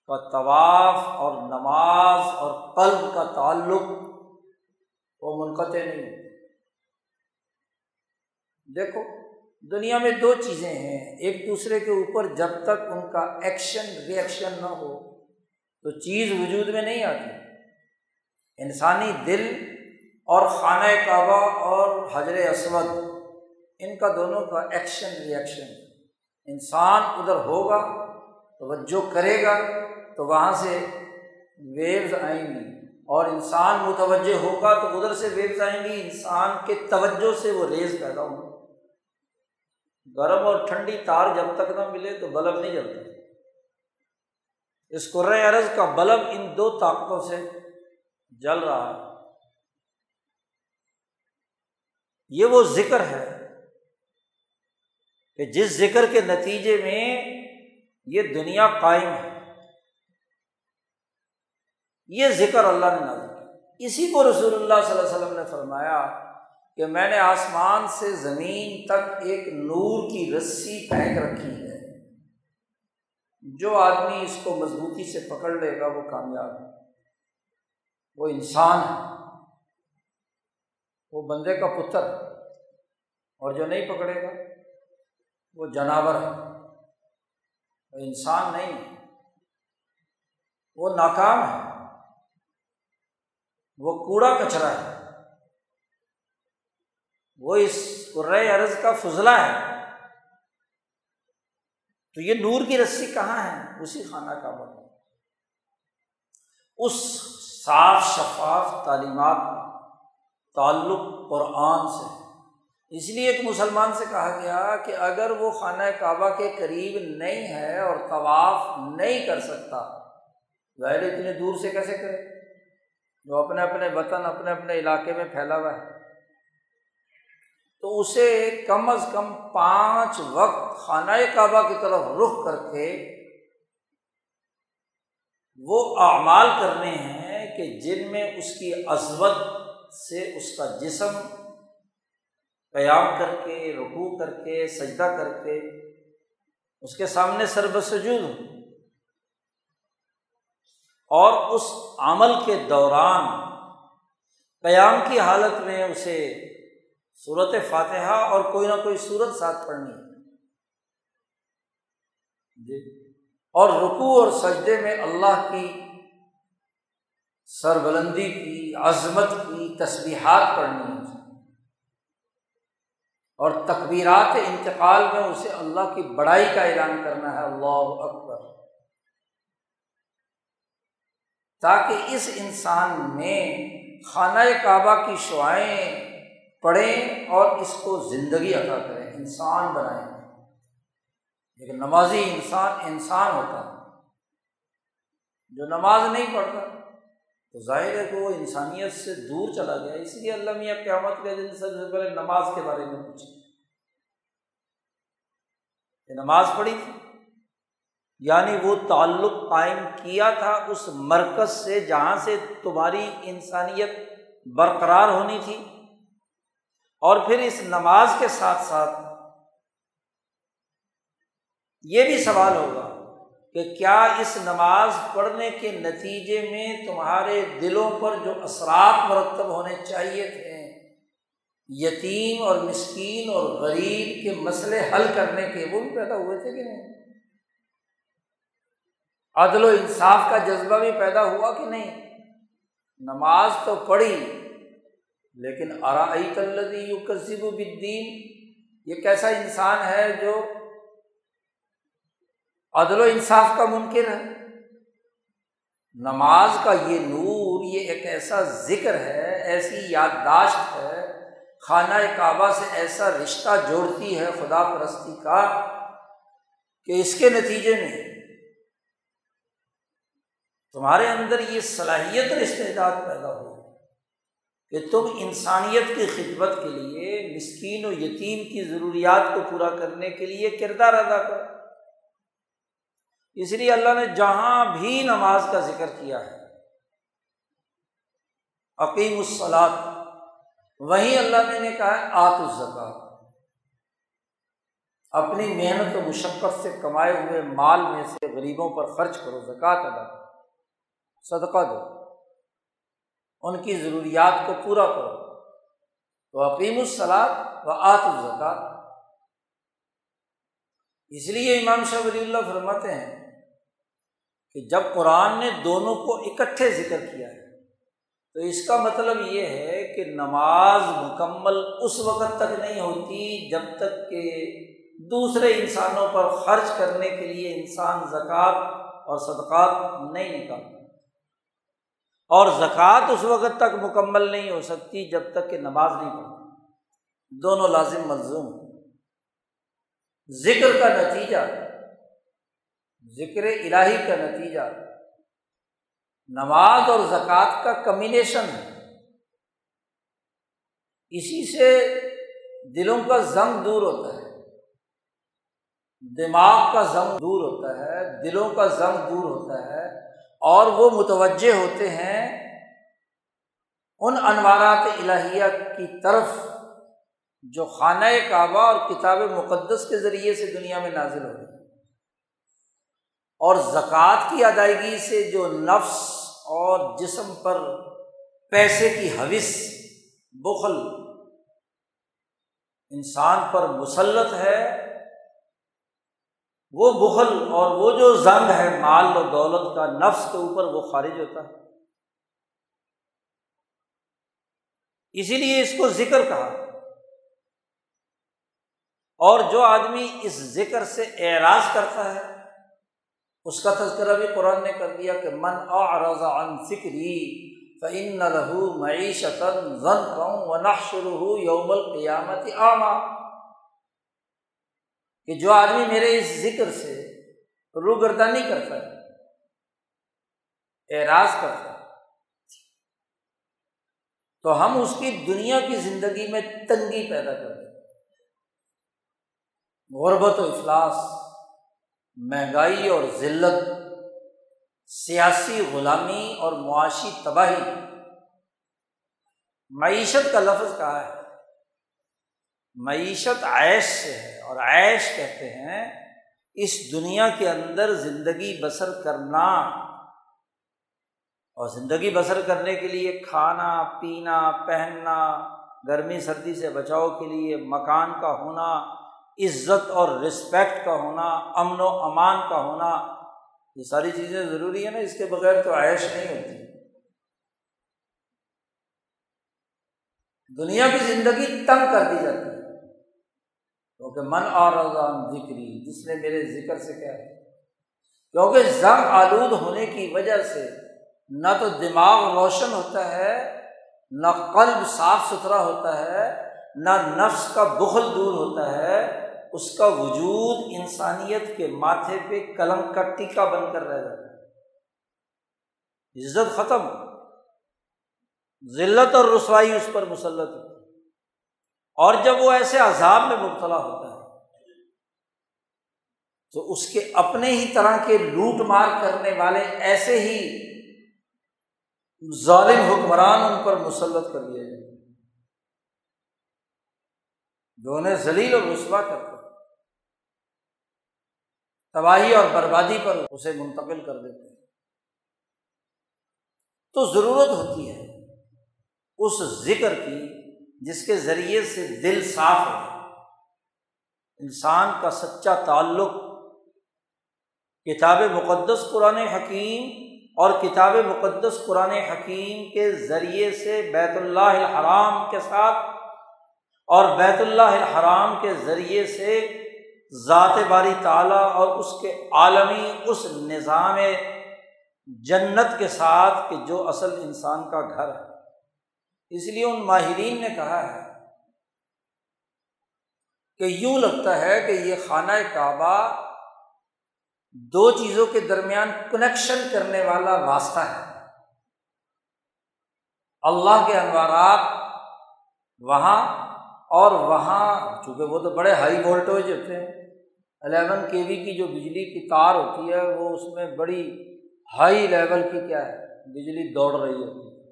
کا طواف اور نماز اور قلب کا تعلق وہ منقطع نہیں دیکھو، دنیا میں دو چیزیں ہیں۔ ایک دوسرے کے اوپر جب تک ان کا ایکشن، ریئیکشن نہ ہو، تو چیز وجود میں نہیں آتی۔ انسانی دل اور خانہ کعبہ اور حضر اسود ان کا دونوں کا ایکشن ریئیکشن انسان ادھر ہوگا، توجہ کرے گا، تو وہاں سے ویوز آئیں گی۔ اور انسان متوجہ ہوگا تو ادھر سے ویوز آئیں گی۔ انسان کے توجہ سے وہ ریز پیدا ہوں گرم اور ٹھنڈی تار جب تک نہ ملے تو بلب نہیں جلتا۔ اس قرۂۂ عرض کا بلب ان دو طاقتوں سے جل رہا ہے۔ یہ وہ ذکر ہے کہ جس ذکر کے نتیجے میں یہ دنیا قائم ہے، یہ ذکر اللہ نے نازل کیا۔ اسی کو رسول اللہ صلی اللہ علیہ وسلم نے فرمایا کہ میں نے آسمان سے زمین تک ایک نور کی رسی پھینک رکھی ہے۔ جو آدمی اس کو مضبوطی سے پکڑ لے گا، وہ کامیاب ہے۔ وہ انسان ہے۔ وہ بندے کا پتر اور جو نہیں پکڑے گا وہ جانور ہے۔ وہ انسان نہیں۔ وہ ناکام ہے۔ وہ کوڑا کچرا ہے۔ وہ اس عرض کا فضلہ ہے۔ تو یہ نور کی رسی کہاں ہے؟ اسی خانہ کا بنا اس صاف شفاف تعلیمات میں تعلق قرآن سے اس لیے ایک مسلمان سے کہا گیا کہ اگر وہ خانہ کعبہ کے قریب نہیں ہے اور طواف نہیں کر سکتا ظاہر اتنے دور سے کیسے کرے؟ جو اپنے اپنے وطن، اپنے اپنے علاقے میں پھیلا ہوا ہے۔ تو اسے کم از کم پانچ وقت خانہ کعبہ کی طرف رخ کر کے وہ اعمال کرنے ہیں کہ جن میں اس کی عزمت سے اس کا جسم قیام کر کے، رکوع کر کے، سجدہ کر کے اس کے سامنے سرب سجود ہوں۔ اور اس عمل کے دوران قیام کی حالت میں اسے صورت فاتحہ اور کوئی نہ کوئی صورت ساتھ پڑھنی جی۔ اور رکوع اور سجدے میں اللہ کی سربلندی کی، عظمت کی تصویحات پڑھنی ہے۔ اور تقبیرات انتقال میں اسے اللہ کی بڑائی کا اعلان کرنا ہے۔ اللہ اکبر۔ تاکہ اس انسان میں خانہ کعبہ کی شعائیں پڑھیں اور اس کو زندگی عطا کریں، انسان بنائیں۔ لیکن نمازی انسان انسان ہوتا ہے۔ جو نماز نہیں پڑھتا تو ظاہر ہے کہ وہ انسانیت سے دور چلا گیا اس لیے اللہ میاں قیامت کے دن سب سے پہلے نماز کے بارے میں پوچھے کہ نماز پڑھی تھی یعنی وہ تعلق قائم کیا تھا اس مرکز سے جہاں سے تمہاری انسانیت برقرار ہونی تھی، اور پھر اس نماز کے ساتھ ساتھ یہ بھی سوال ہوگا کہ کیا اس نماز پڑھنے کے نتیجے میں تمہارے دلوں پر جو اثرات مرتب ہونے چاہیے تھے، یتیم اور مسکین اور غریب کے مسئلے حل کرنے کے، وہ بھی پیدا ہوئے تھے کہ نہیں؟ عدل و انصاف کا جذبہ بھی پیدا ہوا کہ نہیں؟ نماز تو پڑھی، لیکن ارائی تلدی یو کذب الدین یہ کیسا انسان ہے جو عدل و انصاف کا منکر ہے۔ نماز کا یہ نور، یہ ایک ایسا ذکر ہے، ایسی یادداشت ہے، خانہ کعبہ سے ایسا رشتہ جوڑتی ہے خدا پرستی کا کہ اس کے نتیجے میں تمہارے اندر یہ صلاحیت رشتے دار پیدا ہو کہ تم انسانیت کی خدمت کے لیے مسکین و یتیم کی ضروریات کو پورا کرنے کے لیے کردار ادا کرو۔ اس لیے اللہ نے جہاں بھی نماز کا ذکر کیا ہے عقیم الصلاط وہیں اللہ نے کہا ہے آت الزکات اپنی محنت و مشقت سے کمائے ہوئے مال میں سے غریبوں پر خرچ کرو زکوٰۃ ادا کرو، صدقہ دو۔ ان کی ضروریات کو پورا کرو۔ تو عقیم الصلاط و آت الزکات اس لیے امام شاہ ولی اللہ فرماتے ہیں کہ جب قرآن نے دونوں کو اکٹھے ذکر کیا ہے، تو اس کا مطلب یہ ہے کہ نماز مکمل اس وقت تک نہیں ہوتی جب تک کہ دوسرے انسانوں پر خرچ کرنے کے لیے انسان زکوٰۃ اور صدقات نہیں نکالتا۔ اور زکوٰۃ اس وقت تک مکمل نہیں ہو سکتی جب تک کہ نماز نہیں پڑھتی دونوں لازم ملزوم ذکر کا نتیجہ ذکر الہی کا نتیجہ نماز اور زکوٰۃ کا کمبینیشن ہے۔ اسی سے دلوں کا زنگ دور ہوتا ہے۔ دماغ کا زنگ دور ہوتا ہے، دلوں کا زنگ دور ہوتا ہے اور وہ متوجہ ہوتے ہیں ان انوارات الہیہ کی طرف جو خانہ کعبہ اور کتاب مقدس کے ذریعے سے دنیا میں نازل ہو رہی اور زکوٰۃ کی ادائیگی سے جو نفس اور جسم پر پیسے کی حوث، بخل انسان پر مسلط ہے، وہ بخل اور وہ جو زنگ ہے مال و دولت کا نفس کے اوپر وہ خارج ہوتا ہے۔ اسی لیے اس کو ذکر کہا۔ اور جو آدمی اس ذکر سے اعراض کرتا ہے اس کا تذکرہ بھی قرآن نے کر دیا کہ من عن فکری فعن لہو معیشت و شروع یوم القیامت آما کہ جو آدمی میرے اس ذکر سے روگردانی کرتا ہے، اعراض کرتا ہے، تو ہم اس کی دنیا کی زندگی میں تنگی پیدا کر دیں۔ غربت و افلاس مہنگائی اور ذلت، سیاسی غلامی اور معاشی تباہی۔ معیشت کا لفظ کہا ہے۔ معیشت عیش سے ہے اور عیش کہتے ہیں اس دنیا کے اندر زندگی بسر کرنا۔ اور زندگی بسر کرنے کے لیے کھانا، پینا، پہننا، گرمی، سردی سے بچاؤ کے لیے مکان کا ہونا عزت اور رسپیکٹ کا ہونا، امن و امان کا ہونا، یہ ساری چیزیں ضروری ہیں نا، اس کے بغیر تو عائش نہیں ہوتی۔ دنیا کی زندگی تنگ کر دی جاتی ہے۔ کیونکہ من اور رضان ذکری، جس نے میرے ذکر سے کیا ہے۔ کیونکہ زنگ آلود ہونے کی وجہ سے نہ تو دماغ روشن ہوتا ہے، نہ قلب صاف ستھرا ہوتا ہے، نہ نفس کا بخل دور ہوتا ہے۔ اس کا وجود انسانیت کے ماتھے پہ قلم کا ٹیکا بن کر رہ جاتا ہے۔ عزت ختم۔ ذلت اور رسوائی اس پر مسلط ہوتی اور جب وہ ایسے عذاب میں مبتلا ہوتا ہے، تو اس کے اپنے ہی طرح کے لوٹ مار کرنے والے ایسے ہی ظالم حکمران ان پر مسلط کر دیا جائے جو انہیں ذلیل اور رسوا کرتے تباہی اور بربادی پر اسے منتقل کر دیتے ہیں۔ تو ضرورت ہوتی ہے اس ذکر کی جس کے ذریعے سے دل صاف ہو۔ انسان کا سچا تعلق کتاب مقدس قرآن حکیم اور کتاب مقدس قرآن حکیم کے ذریعے سے بیت اللہ الحرام کے ساتھ اور بیت اللہ الحرام کے ذریعے سے ذات باری تعالیٰ اور اس کے عالمی اس نظام جنت کے ساتھ کہ جو اصل انسان کا گھر ہے۔ اس لیے ان ماہرین نے کہا ہے کہ یوں لگتا ہے کہ یہ خانہ کعبہ دو چیزوں کے درمیان کنیکشن کرنے والا واسطہ ہے۔ اللہ کے انوارات وہاں اور وہاں چونکہ وہ تو بڑے ہائی وولٹیج ہوتے ہیں، الیون کے وی کی جو بجلی کی تار ہوتی ہے، وہ اس میں بڑی ہائی لیول کی کیا ہے، بجلی دوڑ رہی ہوتی ہے۔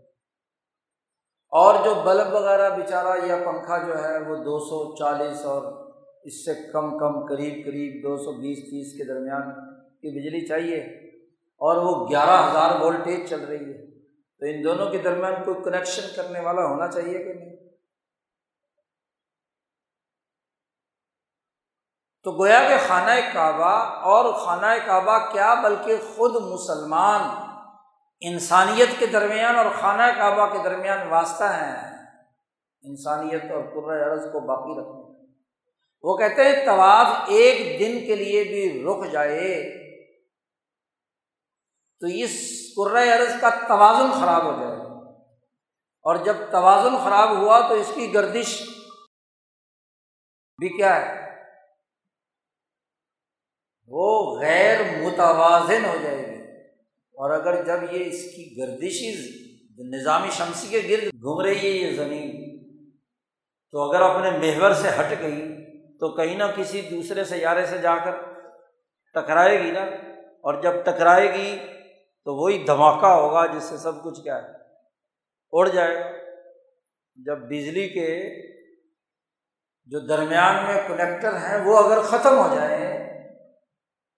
اور جو بلب وغیرہ بیچارہ یا پنکھا جو ہے، وہ دو سو چالیس اور اس سے کم کم قریب قریب دو سو بیس تیس کے درمیان کی بجلی چاہیے۔ اور وہ گیارہ ہزار وولٹیج چل رہی ہے۔ تو ان دونوں کے درمیان کوئی کنیکشن کرنے والا ہونا چاہیے کہ نہیں؟ تو گویا کہ خانہ کعبہ، اور خانہ کعبہ کیا بلکہ خود مسلمان انسانیت کے درمیان اور خانہ کعبہ کے درمیان واسطہ ہیں۔ انسانیت اور قرۂۂ عرض کو باقی رکھنے وہ کہتے ہیں طواف ایک دن کے لیے بھی رک جائے۔ تو اس قرۂۂ عرض کا توازن خراب ہو جائے۔ اور جب توازن خراب ہوا تو اس کی گردش بھی کیا ہے؟ وہ غیر متوازن ہو جائے گی۔ اور اگر جب یہ اس کی گردشی نظامی شمسی کے گرد گھوم رہی ہے یہ زمین، تو اگر اپنے محور سے ہٹ گئی، تو کہیں نہ کسی دوسرے سیارے سے جا کر ٹکرائے گی نا۔ اور جب ٹکرائے گی، تو وہی دھماکہ ہوگا جس سے سب کچھ کیا ہے۔ اڑ جائے گا۔ جب بجلی کے جو درمیان میں کنیکٹر ہیں، وہ اگر ختم ہو جائیں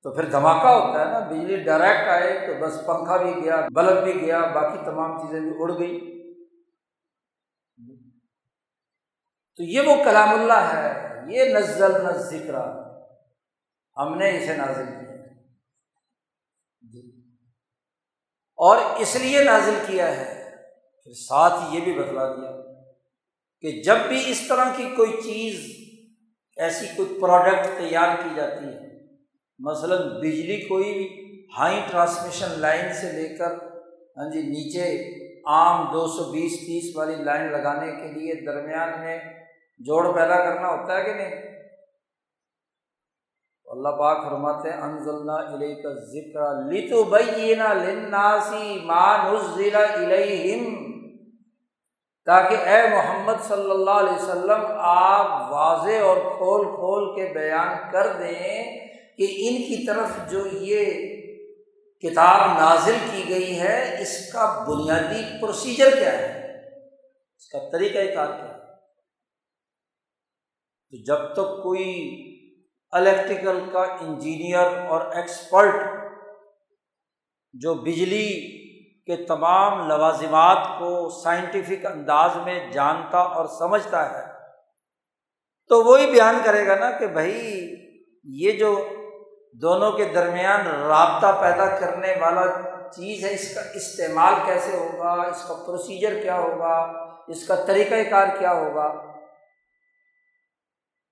تو پھر دھماکہ ہوتا ہے نا، بجلی ڈائریکٹ آئے تو بس پنکھا بھی گیا، بلب بھی گیا، باقی تمام چیزیں بھی اڑ گئی۔ تو یہ وہ کلام اللہ ہے، یہ نزل نہ ذکر ہم نے اسے نازل کیا۔ اور اس لیے نازل کیا ہے، پھر ساتھ یہ بھی بتلا دیا کہ جب بھی اس طرح کی کوئی چیز، ایسی کوئی پروڈکٹ تیار کی جاتی ہے مثلاً بجلی کوئی بھی ہائی ٹرانسمیشن لائن سے لے کر ہاں جی نیچے عام دو سو بیس تیس والی لائن لگانے کے لیے درمیان میں جوڑ پیدا کرنا ہوتا ہے کہ نہیں؟ اللہ پاک فرماتے انزلنا علیہ کا ذکر لتو بینا نزل الیہم، تاکہ اے محمد صلی اللہ علیہ وسلم آپ واضح اور کھول کھول کے بیان کر دیں کہ ان کی طرف جو یہ کتاب نازل کی گئی ہے، اس کا بنیادی پروسیجر کیا ہے؟ اس کا طریقۂ کار کیا ہے؟ تو جب تک کوئی الیکٹریکل کا انجینئر اور ایکسپرٹ جو بجلی کے تمام لوازمات کو سائنٹیفک انداز میں جانتا اور سمجھتا ہے، تو وہی بیان کرے گا نا کہ بھائی، یہ جو دونوں کے درمیان رابطہ پیدا کرنے والا چیز ہے، اس کا استعمال کیسے ہوگا، اس کا پروسیجر کیا ہوگا، اس کا طریقۂ کار کیا ہوگا۔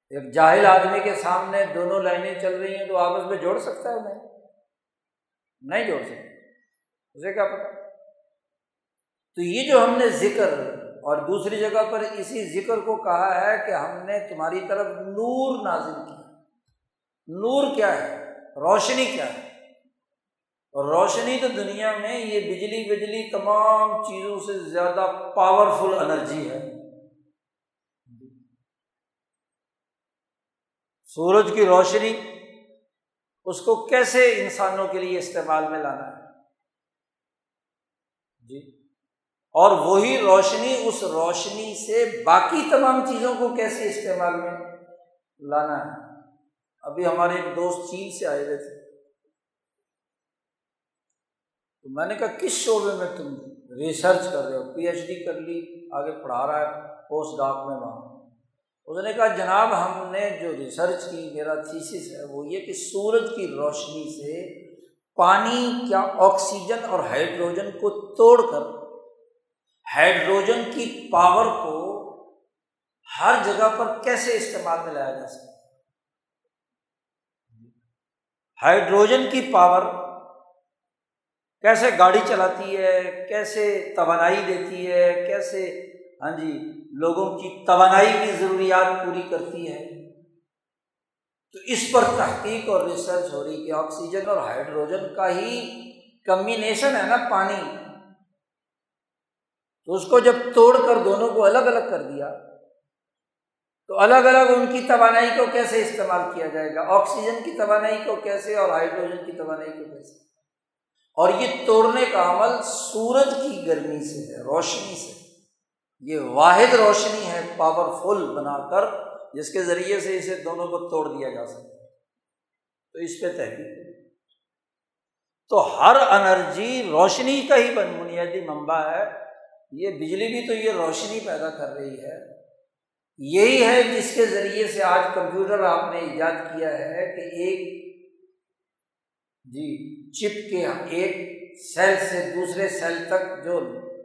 ایک جاہل آدمی کے سامنے دونوں لائنیں چل رہی ہیں تو آپس میں جوڑ سکتا ہے نہیں نہیں جوڑ سکتا۔ اسے کیا پتا؟ تو یہ جو ہم نے ذکر، اور دوسری جگہ پر اسی ذکر کو کہا ہے کہ ہم نے تمہاری طرف نور نازل کیا۔ نور کیا ہے؟ روشنی کیا ہے؟ اور روشنی تو دنیا میں یہ بجلی بجلی تمام چیزوں سے زیادہ پاورفل انرجی ہے۔ سورج کی روشنی اس کو کیسے انسانوں کے لیے استعمال میں لانا ہے؟ جی۔ اور وہی روشنی اس روشنی سے باقی تمام چیزوں کو کیسے استعمال میں لانا ہے؟ ابھی ہمارے ایک دوست چین سے آئے ہوئے تھے۔ تو میں نے کہا، کس شعبے میں تم ریسرچ کر رہے ہو؟ پی ایچ ڈی کر لی، آگے پڑھا رہا ہے پوسٹ ڈاک میں وہاں اس نے کہا، جناب، ہم نے جو ریسرچ کی، میرا تھیسس ہے، وہ یہ کہ سورج کی روشنی سے پانی کیا آکسیجن اور ہائیڈروجن کو توڑ کر ہائیڈروجن کی پاور کو ہر جگہ پر کیسے استعمال میں لایا جا سکتا ہائیڈروجن کی پاور کیسے گاڑی چلاتی ہے، کیسے توانائی دیتی ہے، کیسے ہاں جی لوگوں کی توانائی کی ضروریات پوری کرتی ہے۔ تو اس پر تحقیق اور ریسرچ ہو رہی کہ آکسیجن اور ہائیڈروجن کا ہی کمبینیشن ہے نا پانی۔ تو اس کو جب توڑ کر دونوں کو الگ الگ کر دیا تو الگ الگ ان کی توانائی کو کیسے استعمال کیا جائے گا؟ آکسیجن کی توانائی کو کیسے اور ہائیڈروجن کی توانائی کو کیسے؟ اور یہ توڑنے کا عمل سورج کی گرمی سے ہے، روشنی سے۔ یہ واحد روشنی ہے پاورفل بنا کر، جس کے ذریعے سے اسے دونوں کو توڑ دیا جا سکتا ہے۔ تو اس پہ تحقیق۔ تو ہر انرجی روشنی کا ہی بنیادی منبع ہے۔ یہ بجلی بھی تو یہ روشنی پیدا کر رہی ہے۔ یہی ہے جس کے ذریعے سے آج کمپیوٹر آپ نے ایجاد کیا ہے کہ ایک جی چپ کے ایک سیل سے دوسرے سیل تک جو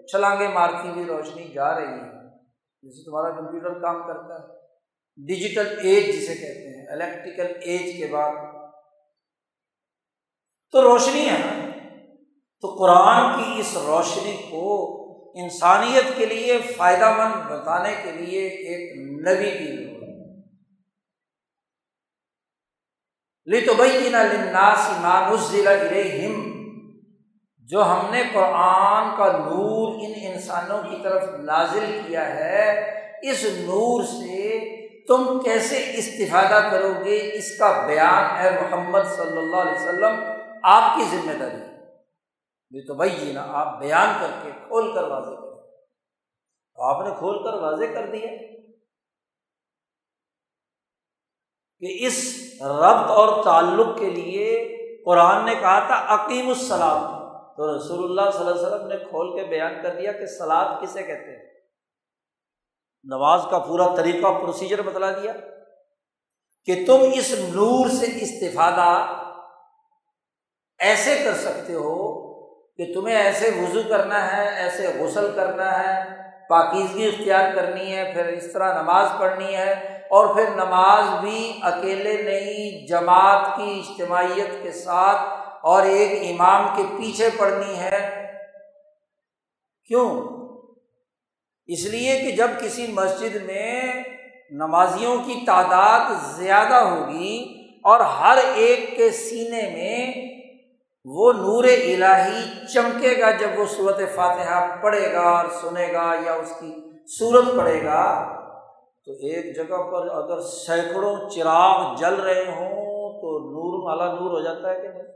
چھلانگے مارتی ہوئی روشنی جا رہی ہے جیسے تمہارا کمپیوٹر کام کرتا ہے۔ ڈیجیٹل ایج جسے کہتے ہیں، الیکٹریکل ایج کے بعد۔ تو روشنی ہے تو قرآن کی اس روشنی کو انسانیت کے لیے فائدہ مند بتانے کے لیے ایک نبی کی ضرورت لی تو بھائی نہ لناسی جو ہم نے قرآن کا نور ان انسانوں کی طرف نازل کیا ہے، اس نور سے تم کیسے استفادہ کرو گے؟ اس کا بیان ہے محمد صلی اللہ علیہ وسلم آپ کی ذمہ داری یہ تو بھائی جی نا آپ بیان کر کے کھول کر واضح کریں۔ آپ نے کھول کر واضح کر دیا کہ اس ربط اور تعلق کے لیے قرآن نے کہا تھا عقیم السلام تو رسول اللہ صلی اللہ علیہ وسلم نے کھول کے بیان کر دیا کہ سلاد کسے کہتے ہیں؟ نماز کا پورا طریقہ پروسیجر بتلا دیا کہ تم اس نور سے استفادہ ایسے کر سکتے ہو کہ تمہیں ایسے وضو کرنا ہے، ایسے غسل کرنا ہے، پاکیزگی اختیار کرنی ہے، پھر اس طرح نماز پڑھنی ہے، اور پھر نماز بھی اکیلے نہیں، جماعت کی اجتماعیت کے ساتھ اور ایک امام کے پیچھے پڑھنی ہے۔ کیوں؟ اس لیے کہ جب کسی مسجد میں نمازیوں کی تعداد زیادہ ہوگی اور ہر ایک کے سینے میں وہ نور الہی چمکے گا جب وہ صورت فاتحہ پڑھے گا اور سنے گا یا اس کی صورت پڑھے گا، تو ایک جگہ پر اگر سینکڑوں چراغ جل رہے ہوں تو نور مالا نور ہو جاتا ہے کہ نہیں؟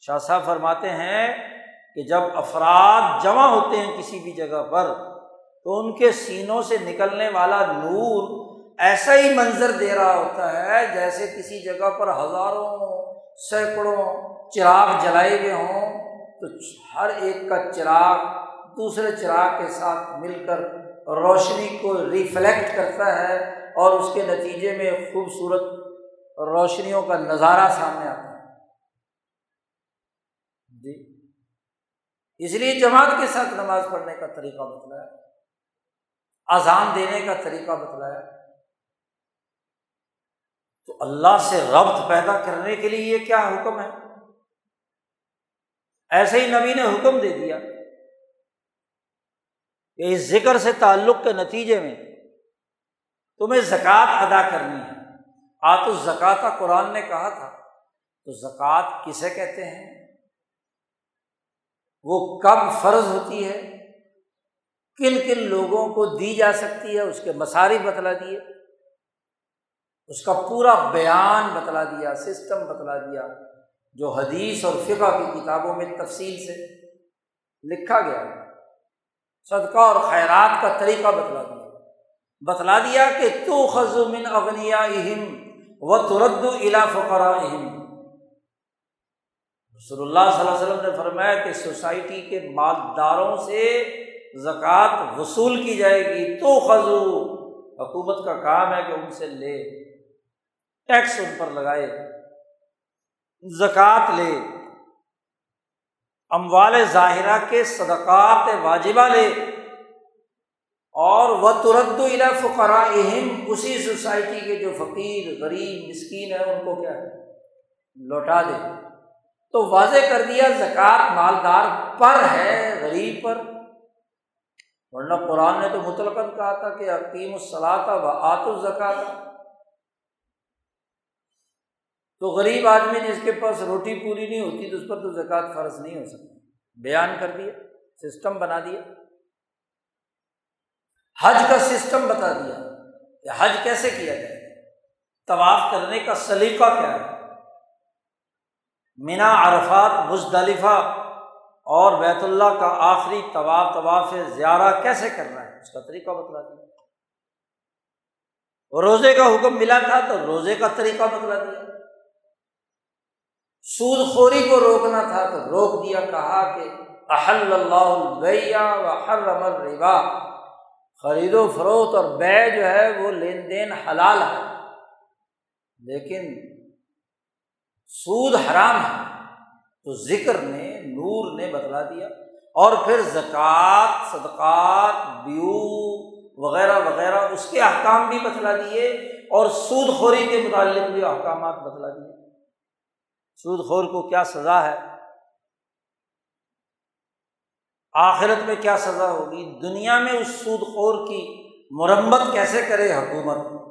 شاہ صاحب فرماتے ہیں کہ جب افراد جمع ہوتے ہیں کسی بھی جگہ پر، تو ان کے سینوں سے نکلنے والا نور ایسا ہی منظر دے رہا ہوتا ہے جیسے کسی جگہ پر ہزاروں سینکڑوں چراغ جلائے ہوئے ہوں، تو ہر ایک کا چراغ دوسرے چراغ کے ساتھ مل کر روشنی کو ریفلیکٹ کرتا ہے اور اس کے نتیجے میں خوبصورت روشنیوں کا نظارہ سامنے آتا ہے۔ جی۔ اس لیے جماعت کے ساتھ نماز پڑھنے کا طریقہ بتلایا، اذان دینے کا طریقہ بتلایا تو اللہ سے ربط پیدا کرنے کے لیے یہ کیا حکم ہے؟ ایسے ہی نبی نے حکم دے دیا کہ اس ذکر سے تعلق کے نتیجے میں تمہیں زکوٰۃ ادا کرنی ہے۔ آ تو زکوٰۃ قرآن نے کہا تھا۔ تو زکوٰۃ کسے کہتے ہیں؟ وہ کب فرض ہوتی ہے؟ کن کن لوگوں کو دی جا سکتی ہے؟ اس کے مساری بتلا مطلب دیے اس کا پورا بیان بتلا دیا سسٹم بتلا دیا، جو حدیث اور فقہ کی کتابوں میں تفصیل سے لکھا گیا صدقہ اور خیرات کا طریقہ بتلا دیا۔ بتلا دیا کہ تو خز من اغنیا اہم و ترد الا فقرا اہم رسول اللہ صلی اللہ علیہ وسلم نے فرمایا کہ سوسائٹی کے مالداروں سے زکوٰۃ وصول کی جائے گی۔ تو خزو حکومت کا کام ہے کہ ان سے لے۔ ٹیکس ان پر لگائے، زکوٰۃ لے، اموال ظاہرہ کے صدقات واجبہ لے، اور وہ ترد الا فقرا اہم اسی سوسائٹی کے جو فقیر، غریب، مسکین ہے ان کو کیا ہے؟ لوٹا دے۔ تو واضح کر دیا، زکوٰۃ مالدار پر ہے، غریب پر۔ ورنہ قرآن نے تو مطلق کہا تھا کہ عقیم الصلاح و آت الزکات تو غریب آدمی جس کے پاس روٹی پوری نہیں ہوتی تو اس پر تو زکوٰۃ فرض نہیں ہو سکتی بیان کر دیا سسٹم بنا دیا۔ حج کا سسٹم بتا دیا کہ حج کیسے کیا جائے۔ طواف کرنے کا سلیقہ کیا ہے؟ مینا، عرفات، مزدلفہ اور بیت اللہ کا آخری طواف طواف زیارہ کیسے کرنا ہے؟ اس کا طریقہ بتلا دیا۔ روزے کا حکم ملا تھا تو روزے کا طریقہ بتلا دیا۔ سود خوری کو روکنا تھا تو روک دیا، کہا کہ احل اللہ و حرم الربا۔ خرید و فروخت اور بے جو ہے وہ لین دین حلال ہے، لیکن سود حرام ہے۔ تو ذکر نے، نور نے بتلا دیا۔ اور پھر زکوٰۃ، صدقات، بیو وغیرہ وغیرہ اس کے احکام بھی بتلا دیے اور سود خوری کے متعلق بھی احکامات بتلا دیے۔ سود خور کو کیا سزا ہے؟ آخرت میں کیا سزا ہوگی؟ دنیا میں اس سود خور کی مرمت کیسے کرے حکومت؟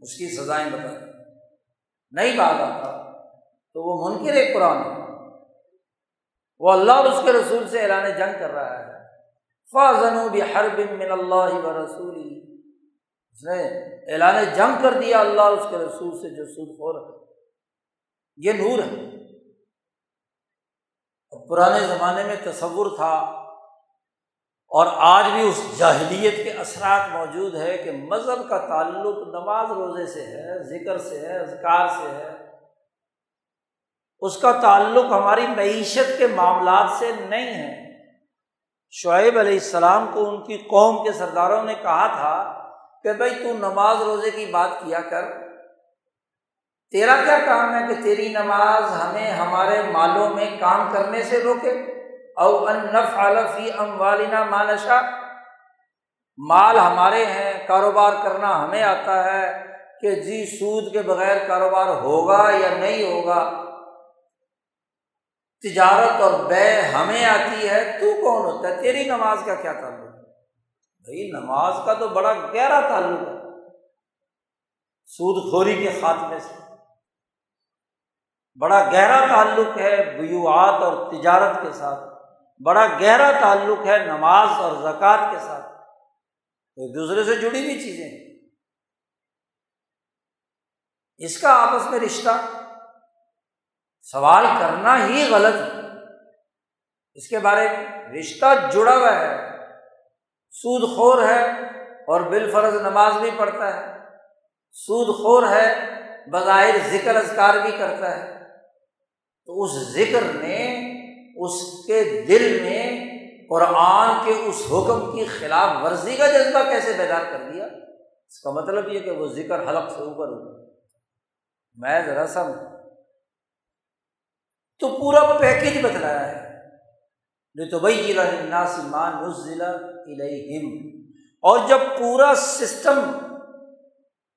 اس کی سزائیں بتا نہیں بات آتا تو وہ منکر ایک قرآن ہے۔ وہ اللہ اور اس کے رسول سے اعلان جنگ کر رہا ہے۔ فاضن بھی ہر بن من اللہ و رسول اس نے اعلان جنگ کر دیا اللہ اور اس کے رسول سے جو سود خور ہے۔ یہ نور ہے۔ پرانے زمانے میں تصور تھا اور آج بھی اس جاہلیت کے اثرات موجود ہے کہ مذہب کا تعلق نماز روزے سے ہے، ذکر سے ہے، اذکار سے ہے۔ اس کا تعلق ہماری معیشت کے معاملات سے نہیں ہے۔ شعیب علیہ السلام کو ان کی قوم کے سرداروں نے کہا تھا کہ بھائی تو نماز روزے کی بات کیا کر۔ تیرا کیا کام ہے کہ تیری نماز ہمیں ہمارے مالوں میں کام کرنے سے روکے؟ او انف علفی ام والنا مانشا مال ہمارے ہیں، کاروبار کرنا ہمیں آتا ہے کہ جی سود کے بغیر کاروبار ہوگا یا نہیں ہوگا؟ تجارت اور بے ہمیں آتی ہے، تو کون ہوتا ہے؟ تیری نماز کا کیا تعلق؟ ہے بھائی نماز کا تو بڑا گہرا تعلق ہے۔ سود خوری کے خاتمے سے۔ بڑا گہرا تعلق ہے بیوات اور تجارت کے ساتھ، بڑا گہرا تعلق ہے نماز اور زکوٰۃ کے ساتھ۔ ایک دوسرے سے جڑی ہوئی چیزیں۔ اس کا آپس میں رشتہ۔ سوال کرنا ہی غلط ہے۔ اس کے بارے میں رشتہ جڑا ہوا ہے۔ سود خور ہے اور بال فرض نماز بھی پڑھتا ہے۔ سود خور ہے، بظاہر ذکر اذکار بھی کرتا ہے۔ تو اس ذکر نے، اس کے دل میں قرآن کے اس حکم کی خلاف ورزی کا جذبہ کیسے بیدار کر دیا؟ اس کا مطلب یہ کہ وہ ذکر حلق سے اوپر ہو میں ذرا سا تو پورا پیکج بتلایا ہے۔ تو بھائی مان ضلع اور جب پورا سسٹم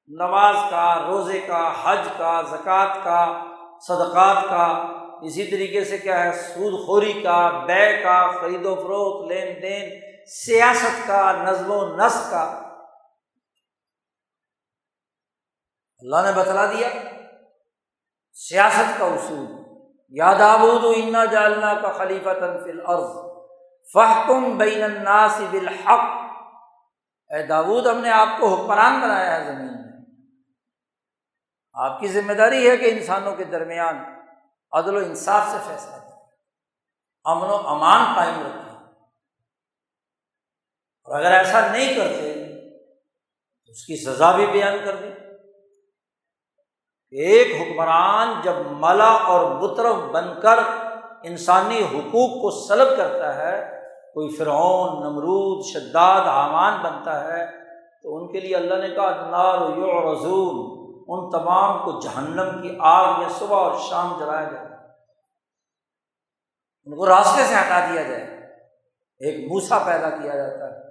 نماز کا، روزے کا، حج کا، زکوٰۃ کا، صدقات کا اسی طریقے سے کیا ہے؟ سود خوری کا، بے کا، خرید و فروخت، لین دین، سیاست کا، نظم و نسق کا۔ اللہ نے بتلا دیا۔ سیاست کا اصول۔ یاد آبود انا جالنا کا خلیفہ تنفل عرض فحکم بین الناس بالحق۔ اے داود، ہم نے آپ کو حکمران بنایا ہے زمین میں۔ آپ کی ذمہ داری ہے کہ انسانوں کے درمیان عدل و انصاف سے فیصلہ کریں۔ امن و امان قائم رکھیں۔ اور اگر ایسا نہیں کرتے، تو اس کی سزا بھی بیان کر دیں۔ ایک حکمران جب ملا اور بطرف بن کر انسانی حقوق کو سلب کرتا ہے، کوئی فرعون، نمرود، شداد، حامان بنتا ہے، تو ان کے لیے اللہ نے کہا نار یو ان تمام کو جہنم کی آگ میں صبح اور شام جلایا جائے۔ ان کو راستے سے ہٹا دیا جائے۔ ایک موسا پیدا کیا جاتا ہے،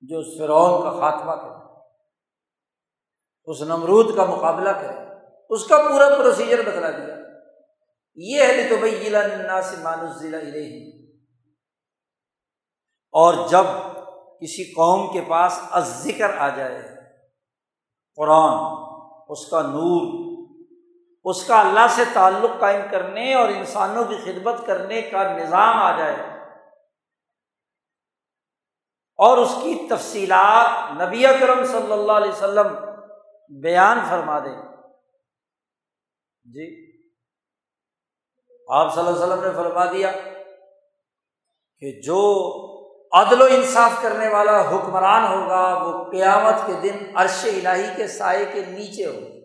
جو اس فرعون کا خاتمہ کرے۔ اس نمرود کا مقابلہ کرے۔ اس کا پورا پروسیجر بتلا دیا۔ یہ ہے تو بھائی ضلع سے ضلع اور جب کسی قوم کے پاس از ذکر آ جائے، قرآن اس کا نور، اس کا اللہ سے تعلق قائم کرنے اور انسانوں کی خدمت کرنے کا نظام آ جائے۔ اور اس کی تفصیلات نبی کرم صلی اللہ علیہ وسلم بیان فرما دیں۔ جی آپ صلی اللہ علیہ وسلم نے فرما دیا کہ جو عدل و انصاف کرنے والا حکمران ہوگا، وہ قیامت کے دن عرش الہی کے سائے کے نیچے ہوگا۔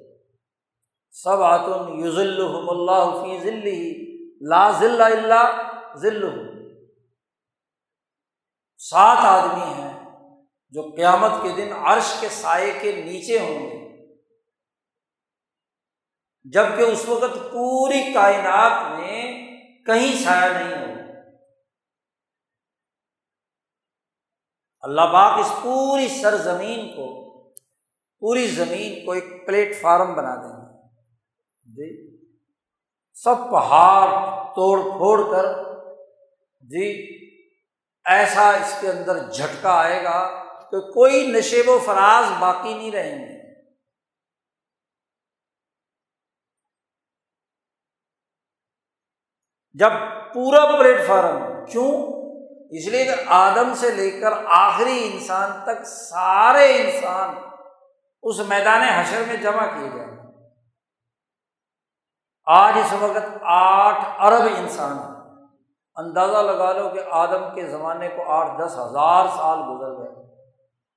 سب آتم یوزل اللہ فی ذلی لا ذل اللہ ذل سات آدمی ہیں جو قیامت کے دن عرش کے سائے کے نیچے ہوں گے۔ جبکہ اس وقت پوری کائنات میں کہیں سایہ نہیں ہو اللہ باغ اس پوری سرزمین کو، پوری زمین کو ایک پلیٹ فارم بنا دیں گے۔ جی۔ سب پہاڑ توڑ پھوڑ کر جی ایسا اس کے اندر جھٹکا آئے گا کہ کوئی نشیب و فراز باقی نہیں رہیں گے۔ جب پورا پلیٹ فارم، کیوں؟ اس لیے کہ آدم سے لے کر آخری انسان تک سارے انسان اس میدان حشر میں جمع کیے جائیں آج اس وقت آٹھ ارب انسان اندازہ لگا لو کہ آدم کے زمانے کو آٹھ دس ہزار سال گزر گئے۔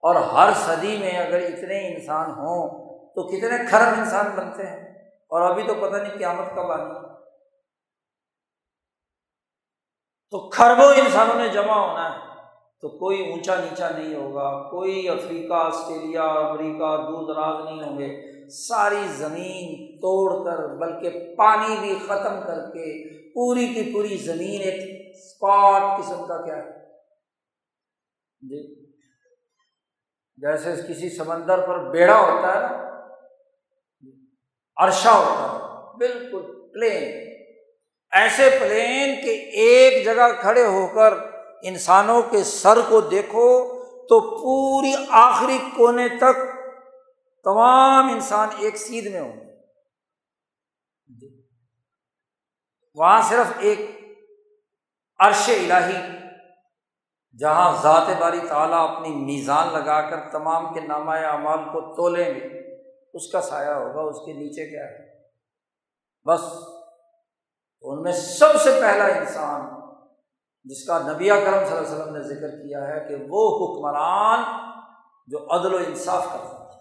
اور ہر صدی میں اگر اتنے انسان ہوں تو کتنے کھرب انسان بنتے ہیں۔ اور ابھی تو پتہ نہیں قیامت کب آنی۔ ہے تو کھربوں انسانوں نے جمع ہونا ہے۔ تو کوئی اونچا نیچا نہیں ہوگا، کوئی افریقہ، آسٹریلیا، امریکہ دور دراز نہیں ہوں گے۔ ساری زمین توڑ کر، بلکہ پانی بھی ختم کر کے، پوری کی پوری زمین ایک اسپاٹ قسم کا کیا ہے؟ جی۔ جیسے کسی سمندر پر بیڑا ہوتا ہے نا، عرشہ ہوتا ہے، بالکل پلین ایسے پلین کہ ایک جگہ کھڑے ہو کر انسانوں کے سر کو دیکھو تو پوری آخری کونے تک تمام انسان ایک سیدھ میں ہوں وہاں صرف ایک عرش الہی، جہاں ذات باری تعالیٰ اپنی میزان لگا کر تمام کے نامہ اعمال کو تولیں گے، اس کا سایہ ہوگا، اس کے نیچے کیا ہے؟ بس۔ ان میں سب سے پہلا انسان جس کا نبی کرم صلی اللہ علیہ وسلم نے ذکر کیا ہے کہ وہ حکمران جو عدل و انصاف کرتا تھا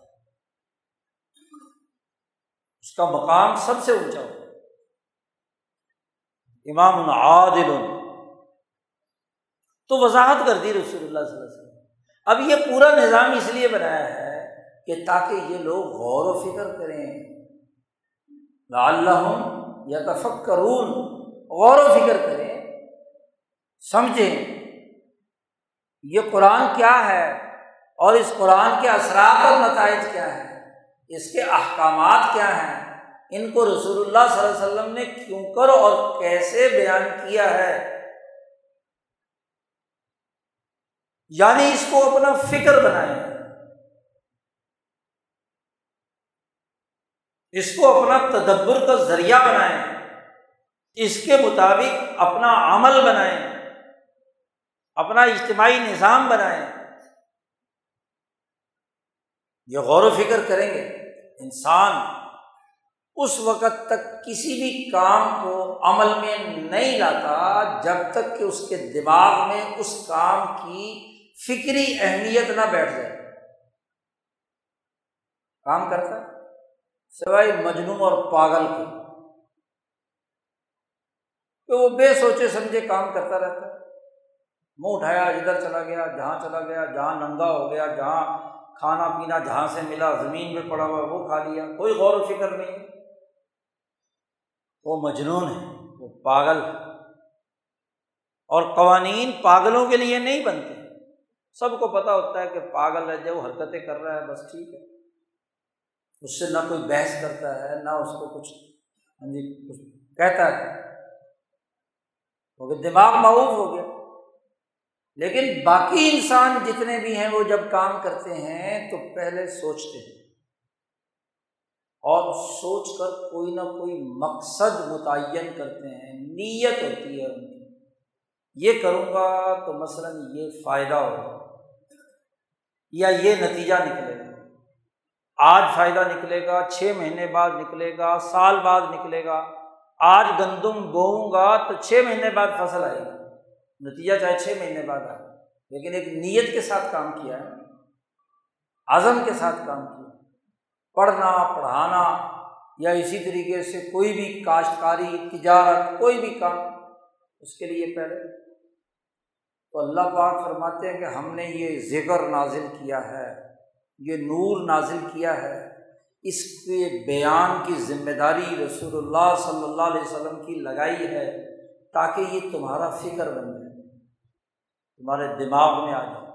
اس کا مقام سب سے اونچا ہو امام عادل۔ تو وضاحت کر دی رسول اللہ صلی اللہ علیہ وسلم۔ اب یہ پورا نظام اس لیے بنایا ہے کہ تاکہ یہ لوگ غور و فکر کریں۔ اللہ یا تفق کرون غور و فکر کریں، سمجھیں یہ قرآن کیا ہے اور اس قرآن کے اثرات اور نتائج کیا ہیں، اس کے احکامات کیا ہیں، ان کو رسول اللہ صلی اللہ علیہ وسلم نے کیوں کر اور کیسے بیان کیا ہے؟ یعنی اس کو اپنا فکر بنائیں۔ اس کو اپنا تدبر کا ذریعہ بنائیں، اس کے مطابق اپنا عمل بنائیں، اپنا اجتماعی نظام بنائیں۔ یہ غور و فکر کریں گے، انسان اس وقت تک کسی بھی کام کو عمل میں نہیں لاتا جب تک کہ اس کے دماغ میں اس کام کی فکری اہمیت نہ بیٹھ جائے۔ کام کرتا ہے؟ سوائے مجنو اور پاگل کے۔ کہ وہ بے سوچے سمجھے کام کرتا رہتا۔ ہے منہ اٹھایا، ادھر چلا گیا، جہاں چلا گیا، جہاں ننگا ہو گیا، جہاں کھانا پینا جہاں سے ملا، زمین پہ پڑا ہوا، وہ کھا لیا۔ کوئی غور و فکر نہیں۔ وہ مجنون ہے، وہ پاگل ہے۔ اور قوانین پاگلوں کے لیے نہیں بنتے۔ سب کو پتہ ہوتا ہے کہ پاگل ہے جو حرکتیں کر رہا ہے، بس ٹھیک ہے۔ اس سے نہ کوئی بحث کرتا ہے، نہ اس کو کچھ ہاں جی کچھ کہتا ہے۔ کیونکہ دماغ معروف ہو گیا۔ لیکن باقی انسان جتنے بھی ہیں، وہ جب کام کرتے ہیں، تو پہلے سوچتے ہیں۔ اور سوچ کر کوئی نہ کوئی مقصد متعین کرتے ہیں، نیت ہوتی ہے ان کی۔ یہ کروں گا تو مثلاً یہ فائدہ ہوگا، یا یہ نتیجہ نکلے گا۔ آج فائدہ نکلے گا، چھ مہینے بعد نکلے گا، سال بعد نکلے گا۔ آج گندم بوؤں گا تو چھ مہینے بعد فصل آئے گا۔ نتیجہ چاہے چھ مہینے بعد آئے۔ لیکن ایک نیت کے ساتھ کام کیا ہے، عزم کے ساتھ کام کیا پڑھنا، پڑھانا یا اسی طریقے سے کوئی بھی کاشتکاری، تجارت، کوئی بھی کام، اس کے لیے پہلے تو اللہ پاک فرماتے ہیں کہ ہم نے یہ ذکر نازل کیا ہے۔ یہ نور نازل کیا ہے، اس کے بیان کی ذمہ داری رسول اللہ صلی اللہ علیہ وسلم کی لگائی ہے تاکہ یہ تمہارا فکر بن جائے، تمہارے دماغ میں آ جائے،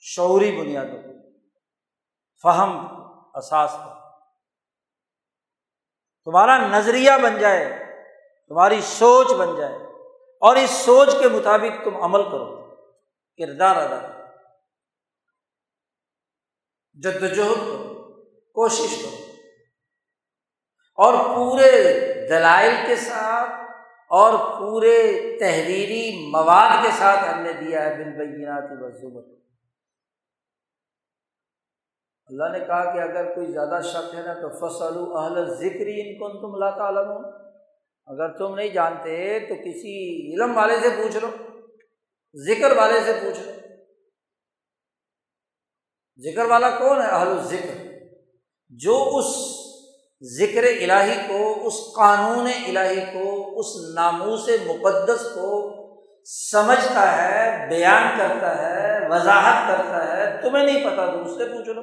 شعوری بنیادوں فہم اساس کا تمہارا نظریہ بن جائے، تمہاری سوچ بن جائے اور اس سوچ کے مطابق تم عمل کرو۔ کردار ادا کرو۔ جدوجہد کرو، کوشش کرو۔ اور پورے دلائل کے ساتھ اور پورے تحریری مواد کے ساتھ ہم نے دیا ہے بن بینات وضوبت اللہ نے کہا کہ اگر کوئی زیادہ شک ہے نا، تو فصل اہل ذکری ان کو تم اللہ تعالیٰ اگر تم نہیں جانتے، تو کسی علم والے سے پوچھ لو، ذکر والے سے پوچھ لو۔ ذکر والا کون ہے؟ اہل ذکر جو اس ذکر الہی کو، اس قانون الہی کو، اس ناموس مقدس کو سمجھتا ہے، بیان کرتا ہے، وضاحت کرتا ہے، تمہیں نہیں پتا، تو اس سے پوچھ لو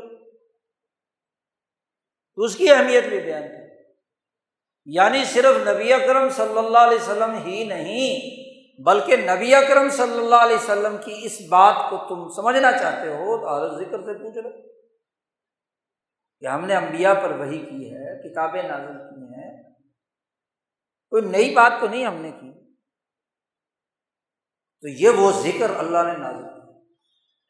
تو اس کی اہمیت بھی بیان کی یعنی صرف نبی اکرم صلی اللہ علیہ وسلم ہی نہیں بلکہ نبی اکرم صلی اللہ علیہ وسلم کی اس بات کو تم سمجھنا چاہتے ہو تو حضرت ذکر سے پوچھ لو کہ ہم نے امبیا پر وہی کی ہے، کتابیں نازل کی ہیں۔ کوئی نئی بات تو نہیں ہم نے کی۔ تو یہ وہ ذکر اللہ نے نازل کیا۔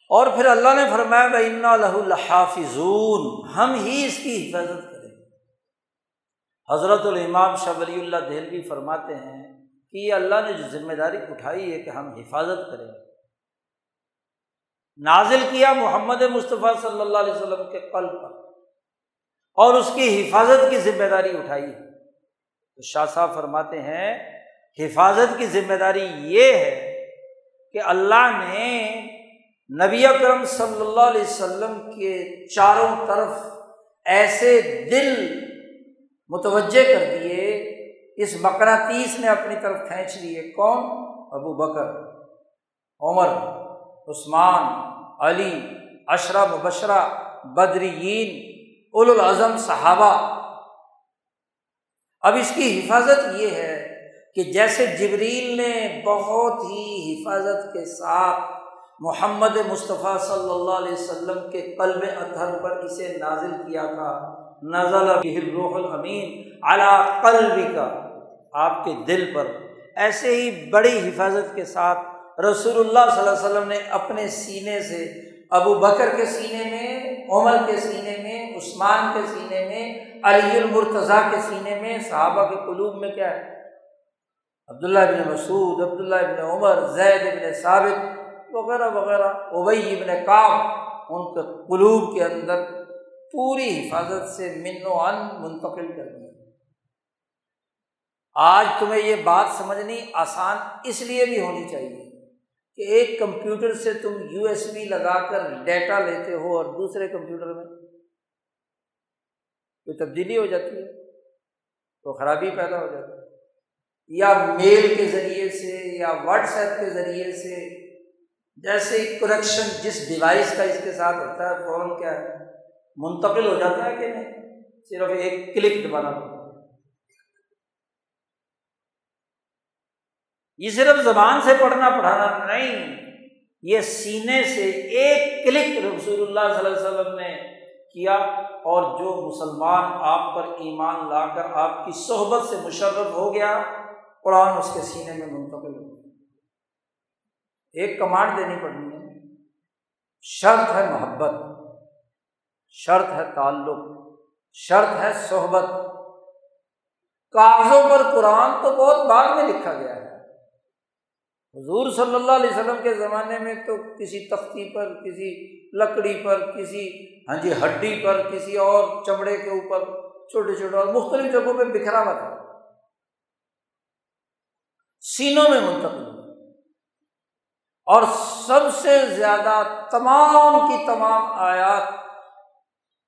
اور پھر اللہ نے فرمایا بنا لہ الحافظون ہم ہی اس کی حفاظت کریں۔ حضرت الامام شاہ ولی اللہ دہلوی فرماتے ہیں کہ یہ اللہ نے جو ذمہ داری اٹھائی ہے کہ ہم حفاظت کریں۔ نازل کیا محمد مصطفیٰ صلی اللہ علیہ وسلم کے قلب پر اور اس کی حفاظت کی ذمہ داری اٹھائی۔ ہے تو شاہ صاحب فرماتے ہیں، حفاظت کی ذمہ داری یہ ہے کہ اللہ نے نبی اکرم صلی اللہ علیہ وسلم کے چاروں طرف ایسے دل متوجہ کر دیے اس مقناطیس نے اپنی طرف کھینچ لیے کون؟ ابو بکر، عمر، عثمان، علی اشرا مبشرہ بدرین الاظم صحابہ۔ اب اس کی حفاظت یہ ہے کہ جیسے جبریل نے بہت ہی حفاظت کے ساتھ محمد مصطفیٰ صلی اللہ علیہ وسلم کے قلب اطہر پر اسے نازل کیا تھا۔ نزل روح الامین اعلیٰ قلب کا آپ کے دل پر۔ ایسے ہی بڑی حفاظت کے ساتھ رسول اللہ صلی اللہ علیہ وسلم نے اپنے سینے سے، ابو بکر کے سینے میں، عمر کے سینے میں، عثمان کے سینے میں، علی المرتضیٰ کے سینے میں، صحابہ کے قلوب میں کیا ہے؟ عبداللہ ابن مسعود، عبداللہ ابن عمر، زید ابن ثابت وغیرہ وغیرہ۔ ابئی ابن کام ان کے قلوب کے اندر پوری حفاظت سے من و ان منتقل کر دیا۔ آج تمہیں یہ بات سمجھنی آسان اس لیے بھی ہونی چاہیے کہ ایک کمپیوٹر سے تم یو ایس بی لگا کر ڈیٹا لیتے ہو اور دوسرے کمپیوٹر میں۔ کوئی تبدیلی ہو جاتی ہے، تو خرابی پیدا ہو جاتی ہے۔ یا میل کے ذریعے سے یا واٹس ایپ کے ذریعے سے جیسے کنیکشن جس ڈیوائس کا اس کے ساتھ ہوتا ہے، فوراً کیا ہے منتقل ہو جاتا ہے کہ نہیں؟ صرف ایک کلک دبانا پڑتا یہ صرف زبان سے پڑھنا پڑھانا نہیں، یہ سینے سے ایک کلک رسول اللہ صلی اللہ علیہ وسلم نے کیا اور جو مسلمان آپ پر ایمان لا کر آپ کی صحبت سے مشرف ہو گیا، قرآن اس کے سینے میں منتقل ہو ایک کمانڈ دینی پڑنی ہے۔ شرط ہے محبت، شرط ہے تعلق، شرط ہے صحبت۔ کاغذوں پر قرآن تو بہت بعد میں لکھا گیا ہے۔ حضور صلی اللہ علیہ وسلم کے زمانے میں تو کسی تختی پر، کسی لکڑی پر، کسی ہاں جی ہڈی پر، کسی اور چمڑے کے اوپر چھوٹے چھوٹے اور مختلف جگہوں پہ بکھرا ہوا تھا۔ سینوں میں منتقل۔ اور سب سے زیادہ تمام کی تمام آیات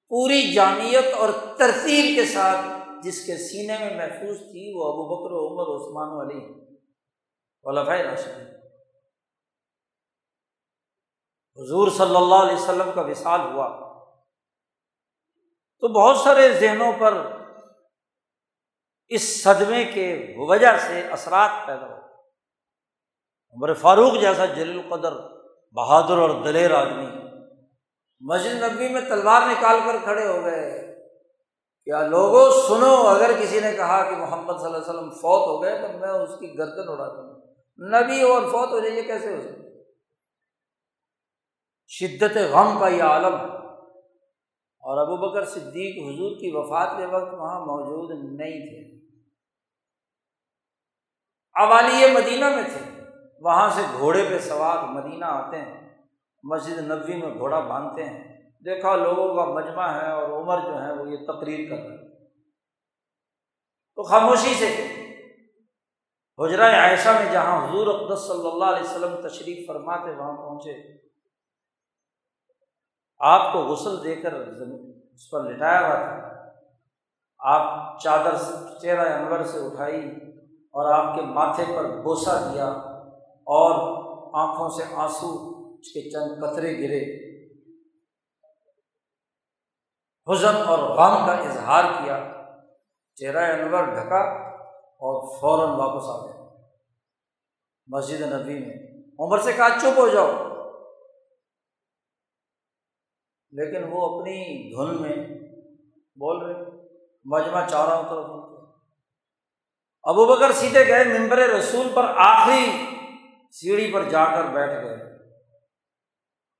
پوری جامعت اور ترتیب کے ساتھ جس کے سینے میں محفوظ تھی، وہ ابو بکر عمر عثمان والی راشد حضور صلی اللہ علیہ وسلم کا وصال ہوا۔ تو بہت سارے ذہنوں پر اس صدمے کے وجہ سے اثرات پیدا ہو عمر فاروق جیسا جلیل القدر، بہادر اور دلیر آدمی۔ مسجد نبی میں تلوار نکال کر کھڑے ہو گئے۔ کیا لوگوں سنو، اگر کسی نے کہا کہ محمد صلی اللہ علیہ وسلم فوت ہو گئے تو میں اس کی گردن اڑا دوں نبی اور فوت ہو جائے یہ کیسے ہو سکتا؟ شدت غم کا یہ عالم۔ ہے اور ابو بکر صدیق حضور کی وفات کے وقت وہاں موجود نہیں تھے۔ اوالی مدینہ میں تھے۔ وہاں سے گھوڑے پہ سوار مدینہ آتے ہیں، مسجد نبوی میں گھوڑا باندھتے ہیں۔ دیکھا لوگوں کا مجمع ہے اور عمر جو ہے وہ یہ تقریر کر رہے ہیں تو خاموشی سے حجرہ عائشہ میں جہاں حضور اقدس صلی اللہ علیہ وسلم تشریف فرماتے، وہاں پہنچے۔ آپ کو غسل دے کر اس پر لٹایا ہوا تھا۔ آپ چادر چہرہ انور سے اٹھائی اور آپ کے ماتھے پر بوسا دیا۔ اور آنکھوں سے آنسو اس کے چند قطرے گرے۔ حزن اور غم کا اظہار کیا۔ چہرہ انور ڈھکا اور فوراً واپس آ گیا۔ مسجد نبی میں عمر سے کہا، چپ ہو جاؤ۔ لیکن وہ اپنی دھن میں بول رہے، مجمع چاروں طرف۔ ابو بکر سیدھے گئے ممبر رسول پر آخری سیڑھی پر جا کر بیٹھ گئے۔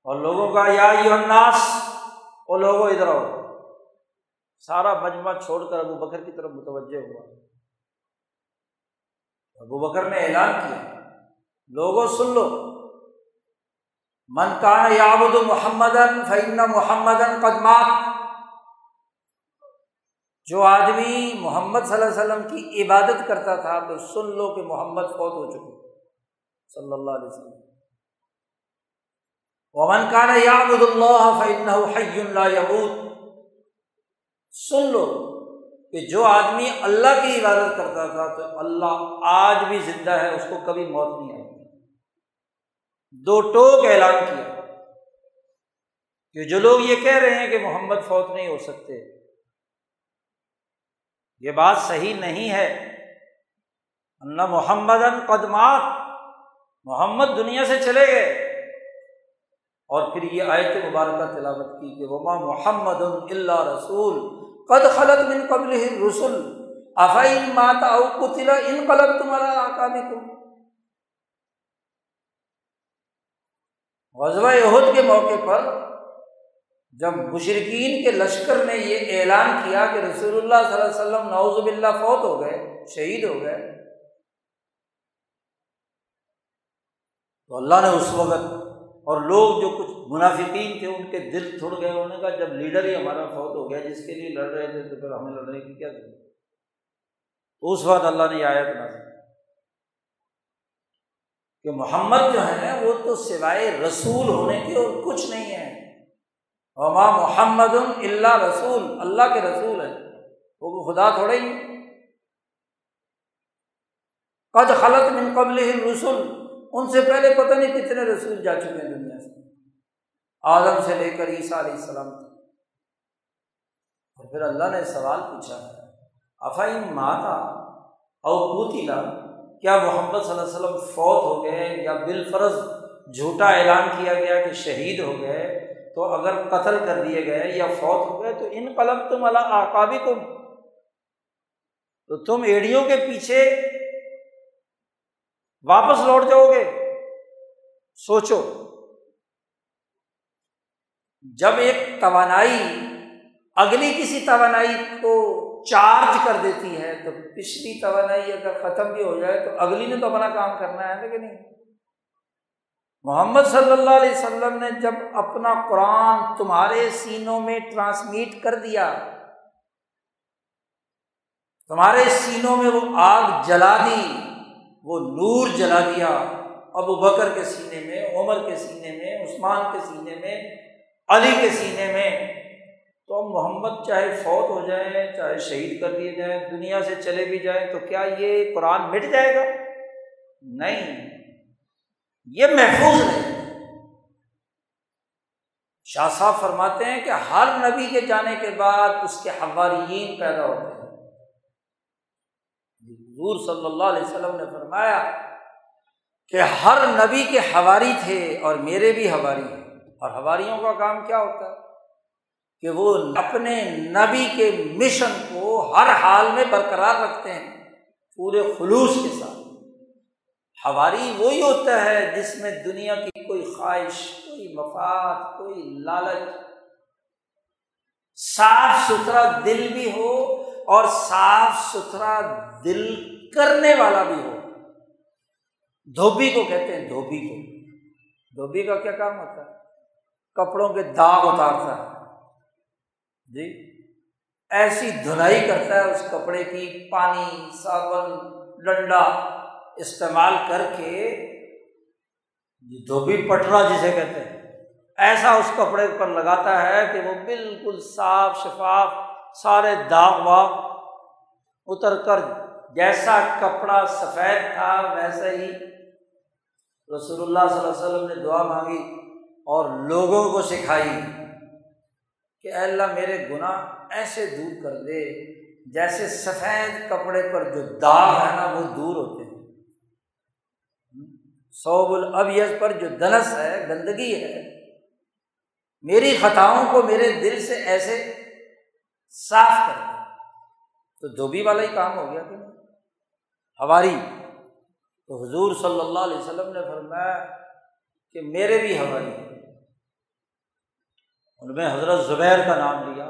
اور لوگوں کا یا الناس وہ لوگوں ادھر آؤ۔ سارا مجمع چھوڑ کر ابو بکر کی طرف متوجہ ہوا۔ ابو بکر نے اعلان کیا لوگوں سن لو۔ من کان یابد محمد فعن محمد قدمات جو آدمی محمد صلی اللہ علیہ وسلم کی عبادت کرتا تھا، تو سن لو کہ محمد فوت ہو چکے صلی اللہ علیہ وسلم۔ ومن کان یابد اللہ فعن حی اللہ یبود سن لو کہ جو آدمی اللہ کی عبادت کرتا تھا تو اللہ آج بھی زندہ ہے، اس کو کبھی موت نہیں آئی۔ دو ٹوک اعلان کیا۔ کہ جو لوگ یہ کہہ رہے ہیں کہ محمد فوت نہیں ہو سکتے، یہ بات صحیح نہیں ہے۔ نہ محمد قدمات محمد دنیا سے چلے گئے۔ اور پھر یہ آیت مبارکہ تلاوت کی کہ وما محمد اللہ رسول قد خلط بن قبل رسول افعین ماتا ان قلب تمہارا آکا بھی غزوہ عہد کے موقع پر جب مشرقین کے لشکر نے یہ اعلان کیا کہ رسول اللہ صلی اللہ علیہ وسلم نوز باللہ فوت ہو گئے، شہید ہو گئے تو اللہ نے اس وقت اور لوگ جو کچھ منافقین تھے، ان کے دل تھڑ گئے۔ انہوں نے کہا، جب لیڈر ہی ہمارا فوت ہو گیا، جس کے لیے لڑ رہے تھے، تو پھر ہمیں لڑنے کی کیا ضرورت؟ اس وقت اللہ نے آیت نہ کہ محمد جو ہے، وہ تو سوائے رسول ہونے کے اور کچھ نہیں ہے۔ وما محمد اللہ رسول، اللہ کے رسول ہے وہ خدا تھوڑے ہی قد خلط من قبل رسول ان سے پہلے پتہ نہیں کتنے رسول جا چکے ہیں دنیا سے۔ آدم سے لے کر عیسیٰ علیہ السلام اور پھر اللہ نے سوال پوچھا افائن ماتا او پوتیلا کیا محمد صلی اللہ علیہ وسلم فوت ہو گئے یا بالفرض جھوٹا اعلان کیا گیا کہ شہید ہو گئے تو اگر قتل کر دیے گئے یا فوت ہو گئے تو ان قلم تم اللہ آکابی تم تو تم ایڑیوں کے پیچھے واپس لوٹ جاؤ گے۔ سوچو۔ جب ایک توانائی، اگلی کسی توانائی کو چارج کر دیتی ہے، تو پچھلی توانائی اگر ختم بھی ہو جائے، تو اگلی نے تو اپنا کام کرنا ہے لیکن نہیں؟ محمد صلی اللہ علیہ وسلم نے جب اپنا قرآن تمہارے سینوں میں ٹرانسمیٹ کر دیا، تمہارے سینوں میں وہ آگ جلا دی۔ وہ نور جلا دیا ابو بکر کے سینے میں، عمر کے سینے میں، عثمان کے سینے میں، علی کے سینے میں۔ تو محمد چاہے فوت ہو جائیں چاہے شہید کر دیے جائیں، دنیا سے چلے بھی جائیں، تو کیا یہ قرآن مٹ جائے گا؟ نہیں۔ یہ محفوظ نہیں۔ شاہ صاحب فرماتے ہیں کہ ہر نبی کے جانے کے بعد اس کے حواریین پیدا ہوتے ہیں۔ حضور صلی اللہ علیہ وسلم نے فرمایا کہ ہر نبی کے ہواری تھے اور میرے بھی ہواری ہیں۔ اور ہواریوں کا کام کیا ہوتا ہے؟ کہ وہ اپنے نبی کے مشن کو ہر حال میں برقرار رکھتے ہیں، پورے خلوص کے ساتھ۔ ہواری وہی ہوتا ہے جس میں دنیا کی کوئی خواہش، کوئی مفاد، کوئی لالچ صاف ستھرا دل بھی ہو اور صاف ستھرا دل کرنے والا بھی ہو۔ دھوبی کو کہتے ہیں دھوبی کو۔ دھوبی کا کیا کام ہوتا ہے؟ کپڑوں کے داغ اتارتا ہے۔ جی۔ ایسی دھلائی کرتا ہے اس کپڑے کی، پانی، صابن، ڈنڈا استعمال کر کے۔ دھوبی پٹرا جسے کہتے ہیں۔ ایسا اس کپڑے پر لگاتا ہے کہ وہ بالکل صاف شفاف سارے داغ واغ اتر کر جیسا کپڑا سفید تھا ویسا ہی رسول اللہ صلی اللہ علیہ وسلم نے دعا مانگی اور لوگوں کو سکھائی کہ اے اللہ میرے گناہ ایسے دور کر دے جیسے سفید کپڑے پر جو داغ ہے نا وہ دور ہوتے ہیں۔ صوب الابیز پر جو دنس ہے، گندگی ہے میری خطاؤں کو میرے دل سے ایسے صاف کر دیں تو دھوبی والا ہی کام ہو گیا کہ ہماری۔ تو حضور صلی اللہ علیہ وسلم نے فرمایا کہ میرے بھی ہماری۔ ان میں حضرت زبیر کا نام لیا،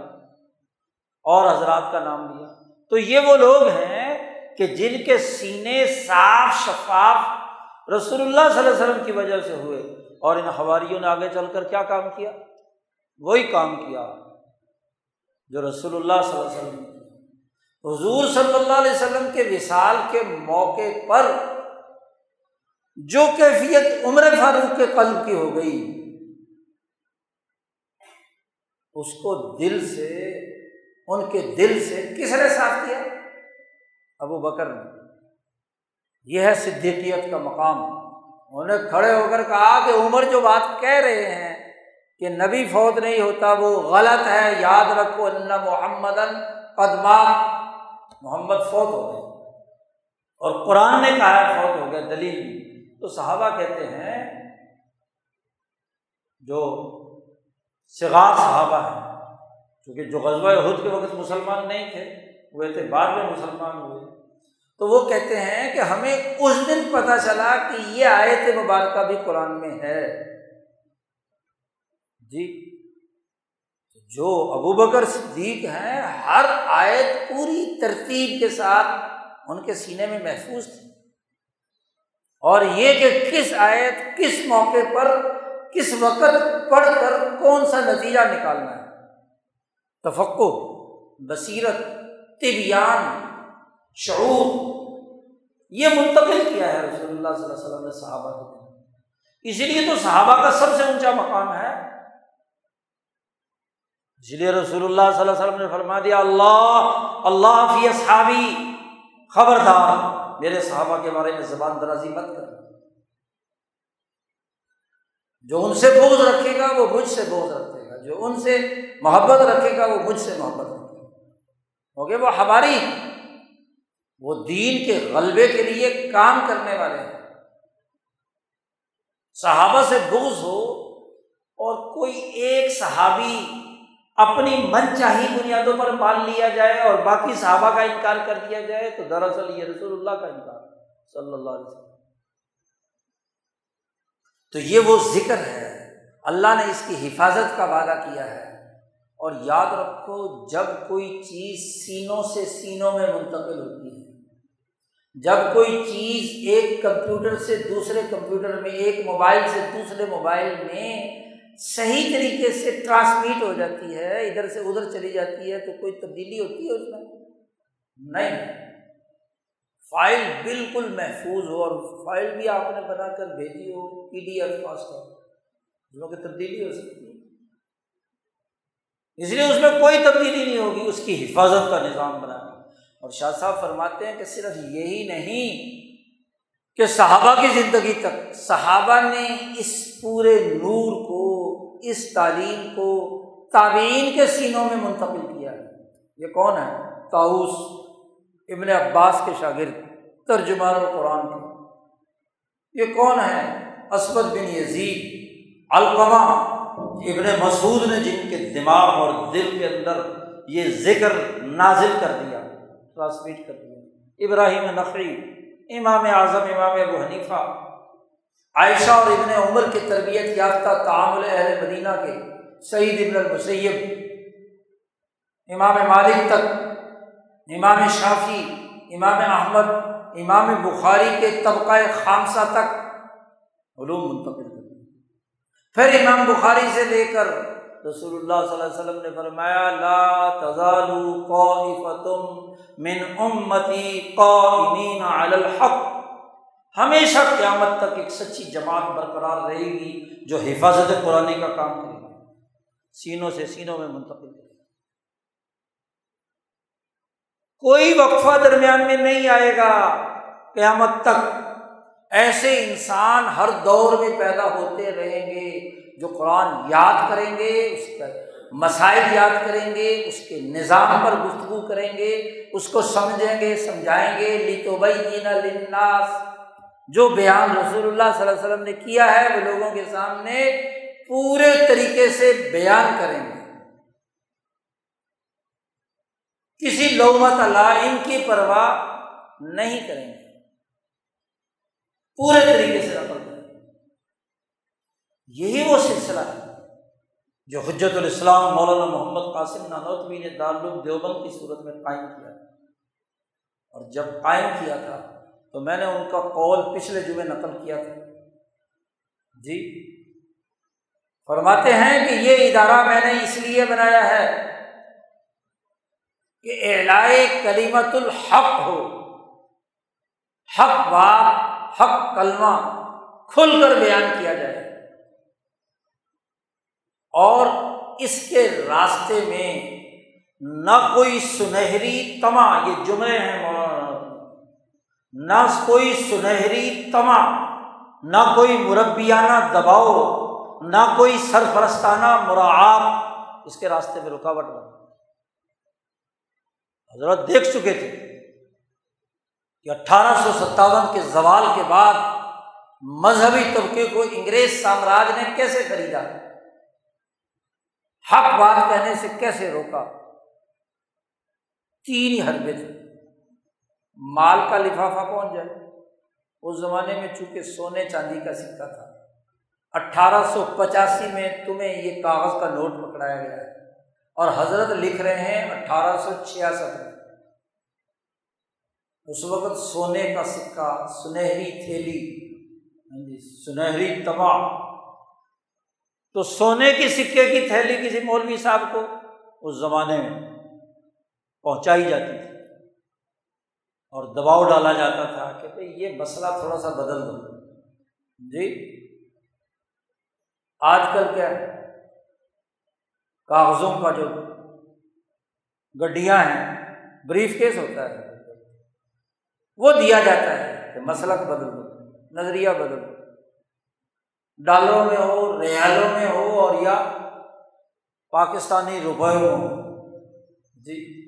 اور حضرات کا نام لیا۔ تو یہ وہ لوگ ہیں کہ جن کے سینے صاف شفاف رسول اللہ صلی اللہ علیہ وسلم کی وجہ سے ہوئے، اور ان ہواریوں نے آگے چل کر کیا کام کیا؟ وہی کام کیا جو رسول اللہ صلی اللہ علیہ وسلم حضور صلی اللہ علیہ وسلم کے وصال کے موقع پر جو کیفیت عمر فاروق کے قلب کی ہو گئی، اس کو دل سے، ان کے دل سے کس نے صاف کیا؟ ابو بکر نے۔ یہ ہے صدیقیت کا مقام۔ انہوں نے کھڑے ہو کر کہا کہ عمر جو بات کہہ رہے ہیں کہ نبی فوت نہیں ہوتا، وہ غلط ہے، یاد رکھو اللہ محمد قدمات محمد فوت ہو گئے۔ اور قرآن نے کہا فوت ہو گیا دلیل تو صحابہ کہتے ہیں، جو سگار صحابہ ہیں کیونکہ جو غزوہ حد کے وقت مسلمان نہیں تھے، وہ تھے بعد میں مسلمان ہوئے۔ تو وہ کہتے ہیں کہ ہمیں اس دن پتہ چلا کہ یہ آیت مبارکہ بھی قرآن میں ہے۔ جی جو ابو بکر صدیق ہیں، ہر آیت پوری ترتیب کے ساتھ ان کے سینے میں محفوظ تھی۔ اور یہ کہ کس آیت، کس موقع پر، کس وقت پڑھ کر کون سا نتیجہ نکالنا ہے۔ تفقو بصیرت، طبیان، شعور، یہ منتقل کیا ہے رسول اللہ صلی اللہ علیہ وسلم نے صحابہ کو اسی لیے تو صحابہ کا سب سے اونچا مقام ہے۔ اسی لیے رسول اللہ صلی اللہ علیہ وسلم نے فرما دیا، اللہ اللہ فی اصحابی، خبردار، میرے صحابہ کے بارے میں زبان درازی مت کر۔ جو ان سے بوجھ رکھے گا، وہ مجھ سے بوجھ رکھے گا۔ جو ان سے محبت رکھے گا، وہ مجھ سے محبت رکھے گا۔ کیونکہ وہ ہماری، وہ دین کے غلبے کے لیے کام کرنے والے ہیں۔ صحابہ سے بغض ہو اور کوئی ایک صحابی اپنی من چاہی بنیادوں پر مان لیا جائے اور باقی صحابہ کا انکار کر دیا جائے، تو دراصل یہ رسول اللہ کا انکار صلی اللہ علیہ وسلم۔ تو یہ وہ ذکر ہے، اللہ نے اس کی حفاظت کا وعدہ کیا ہے۔ اور یاد رکھو، جب کوئی چیز سینوں سے سینوں میں منتقل ہوتی ہے، جب کوئی چیز ایک کمپیوٹر سے دوسرے کمپیوٹر میں، ایک موبائل سے دوسرے موبائل میں صحیح طریقے سے ٹرانسمیٹ ہو جاتی ہے، ادھر سے ادھر چلی جاتی ہے تو کوئی تبدیلی ہوتی ہے اس میں؟ نہیں۔ فائل بالکل محفوظ ہو اور فائل بھی آپ نے بنا کر بھیجی ہو، پی ڈی ایف پاس کر۔ کی تبدیلی ہو سکتی ہے۔ اس لیے اس میں کوئی تبدیلی نہیں ہوگی، اس کی حفاظت کا نظام بنانا اور شاہ صاحب فرماتے ہیں کہ صرف یہی نہیں کہ صحابہ کی زندگی تک۔ صحابہ نے اس پورے نور کو اس تعلیم کو تعبین کے سینوں میں منتقل کیا ہے۔ یہ کون ہے؟ تاؤس ابن عباس کے شاگرد ترجمان القرآن کے۔ یہ کون ہے؟ اسبد بن یزید القما ابن مسعود نے جن کے دماغ اور دل کے اندر یہ ذکر نازل کر دیا، ٹرانسمیٹ کر دیا۔ ابراہیم نقری امام اعظم، امام ابو حنیفہ عائشہ اور ابن عمر کی تربیت یافتہ تعامل اہل مدینہ کے سعید ابن المسیب، امام مالک تک، امام شافی امام احمد، امام بخاری کے طبقۂ خامسہ تک علوم منتقل کر پھر امام بخاری سے لے کر رسول اللہ صلی اللہ علیہ وسلم نے فرمایا، لا تزالو من امتی قائمین علی الحق۔ ہمیشہ قیامت تک ایک سچی جماعت برقرار رہے گی جو حفاظت قرآن کا کام کرے گی۔ سینوں سے سینوں میں منتقل کرے کوئی وقفہ درمیان میں نہیں آئے گا۔ قیامت تک ایسے انسان ہر دور میں پیدا ہوتے رہیں گے جو قرآن یاد کریں گے، اس کا مسائل یاد کریں گے، اس کے نظام پر گفتگو کریں گے، اس کو سمجھیں گے، سمجھائیں گے۔ لی تو لناس جو بیان رسول اللہ صلی اللہ علیہ وسلم نے کیا ہے، وہ لوگوں کے سامنے پورے طریقے سے بیان کریں گے۔ کسی لومت اللہ ان کی پرواہ نہیں کریں گے۔ پورے طریقے سے نقل کریں یہی وہ سلسلہ ہے جو حجت الاسلام مولانا محمد قاسم نانوتوی نے دارالعلوم دیوبند کی صورت میں قائم کیا۔ اور جب قائم کیا تھا تو میں نے ان کا قول پچھلے جمعے نقل کیا تھا۔ جی۔ فرماتے ہیں کہ یہ ادارہ میں نے اس لیے بنایا ہے کہ اعلائے کلیمت الحق ہو۔ حق بات، حق کلمہ کھل کر بیان کیا جائے۔ اور اس کے راستے میں نہ کوئی سنہری تما یہ جملے ہیں مولانا۔ نہ کوئی سنہری تما، نہ کوئی مربیانہ دباؤ، نہ کوئی سرپرستانہ مراعات۔ اس کے راستے میں رکاوٹ بنا حضرت دیکھ چکے تھے کہ اٹھارہ سو ستاون کے زوال کے بعد مذہبی طبقے کو انگریز سامراج نے کیسے خریدا؟ حق بات کہنے سے کیسے روکا؟ تین ہی حربے تھے۔ مال کا لفافہ پہنچ جائے؟ اس زمانے میں چونکہ سونے چاندی کا سکہ تھا۔ اٹھارہ سو پچاسی میں تمہیں یہ کاغذ کا نوٹ پکڑایا گیا ہے۔ اور حضرت لکھ رہے ہیں اٹھارہ سو چھیاسٹھ میں۔ اس وقت سونے کا سکہ، سنہری تھیلی ہاں جی، سنہری تباہ تو سونے کی سکے کی تھیلی کسی مولوی صاحب کو اس زمانے میں پہنچائی جاتی تھی۔ اور دباؤ ڈالا جاتا تھا کہ بھائی یہ مسئلہ تھوڑا سا بدل دو۔ جی؟ آج کل کیا ہے؟ کاغذوں کا جو گڈیاں ہیں، بریف کیس ہوتا ہے۔ وہ دیا جاتا ہے کہ مسلک بدل دو، نظریہ بدل دو۔ ڈالروں میں ہو، ریالوں میں ہو اور یا پاکستانی روپئے ہو جی؟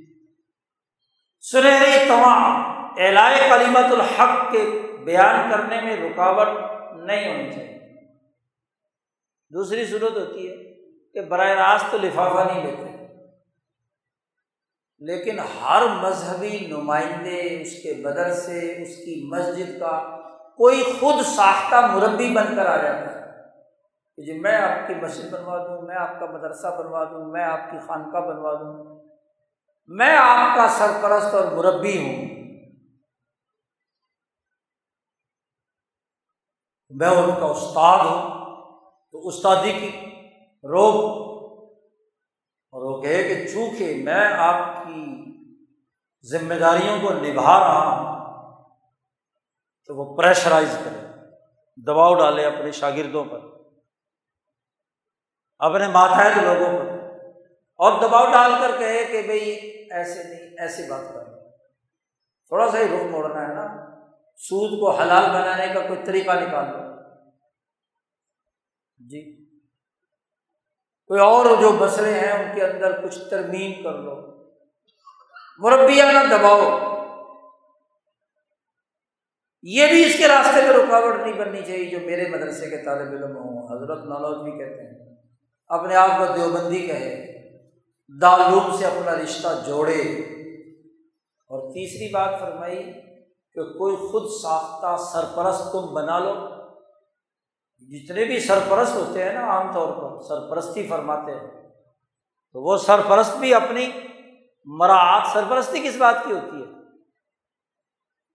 سنہری تمام اعلائے کلیمت الحق کے بیان کرنے میں رکاوٹ نہیں ہونی چاہیے۔ دوسری صورت ہوتی ہے کہ براہ راست لفافہ نہیں لیتے۔ لیکن ہر مذہبی نمائندے اس کے بدر سے اس کی مسجد کا کوئی خود ساختہ مربی بن کر آ جاتا ہے۔ کہ جی میں آپ کی مسجد بنوا دوں، میں آپ کا مدرسہ بنوا دوں، میں آپ کی خانقاہ بنوا دوں۔ میں آپ کا سرپرست اور مربی ہوں۔ میں ان کا استاد ہوں۔ تو استادی کی روک اور وہ کہے کہ چونکہ میں آپ کی ذمہ داریوں کو نبھا رہا ہوں، تو وہ پریشرائز کرے، دباؤ ڈالے اپنے شاگردوں پر، اپنے ماتحت لوگوں پر۔ اور دباؤ ڈال کر کہے کہ بھائی ایسے نہیں، ایسی بات کر تھوڑا سا ہی رخ موڑنا ہے نا۔ سود کو حلال بنانے کا کوئی طریقہ نکال لو جی۔ کوئی اور جو مسئلے ہیں، ان کے اندر کچھ ترمیم کر لو۔ مربیہ نہ دباؤ۔ یہ بھی اس کے راستے میں رکاوٹ نہیں بننی چاہیے جو میرے مدرسے کے طالب علم ہوں۔ حضرت نالوج بھی کہتے ہیں۔ اپنے آپ کو دیوبندی کہے۔ دالوم سے اپنا رشتہ جوڑے۔ اور تیسری بات فرمائی کہ کوئی خود ساختہ سرپرست تم بنا لو۔ جتنے بھی سرپرست ہوتے ہیں نا، عام طور پر سرپرستی فرماتے ہیں۔ تو وہ سرپرست بھی اپنی مراعات، سرپرستی کس بات کی ہوتی ہے؟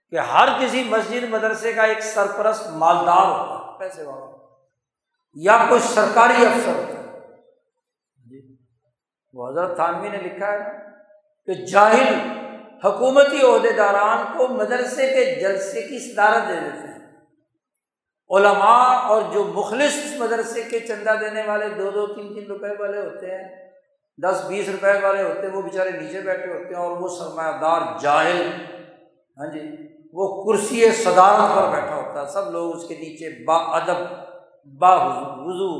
کہ ہر کسی مسجد، مدرسے کا ایک سرپرست مالدار ہوتا ہے۔ پیسے والا۔ یا کوئی سرکاری افسر ہوتا ہے۔ وہ حضرت تھانوی نے لکھا ہے نا کہ جاہل حکومتی عہدے داران کو مدرسے کے جلسے کی صدارت دے دیتے ہیں۔ علماء اور جو مخلص مدرسے کے چندہ دینے والے دو دو تین تین روپے والے ہوتے ہیں، دس بیس روپے والے ہوتے ہیں، وہ بےچارے نیچے بیٹھے ہوتے ہیں اور وہ سرمایہ دار جاہل ہاں جی وہ کرسی صدارت پر بیٹھا ہوتا ہے۔ سب لوگ اس کے نیچے با ادب، با وضو،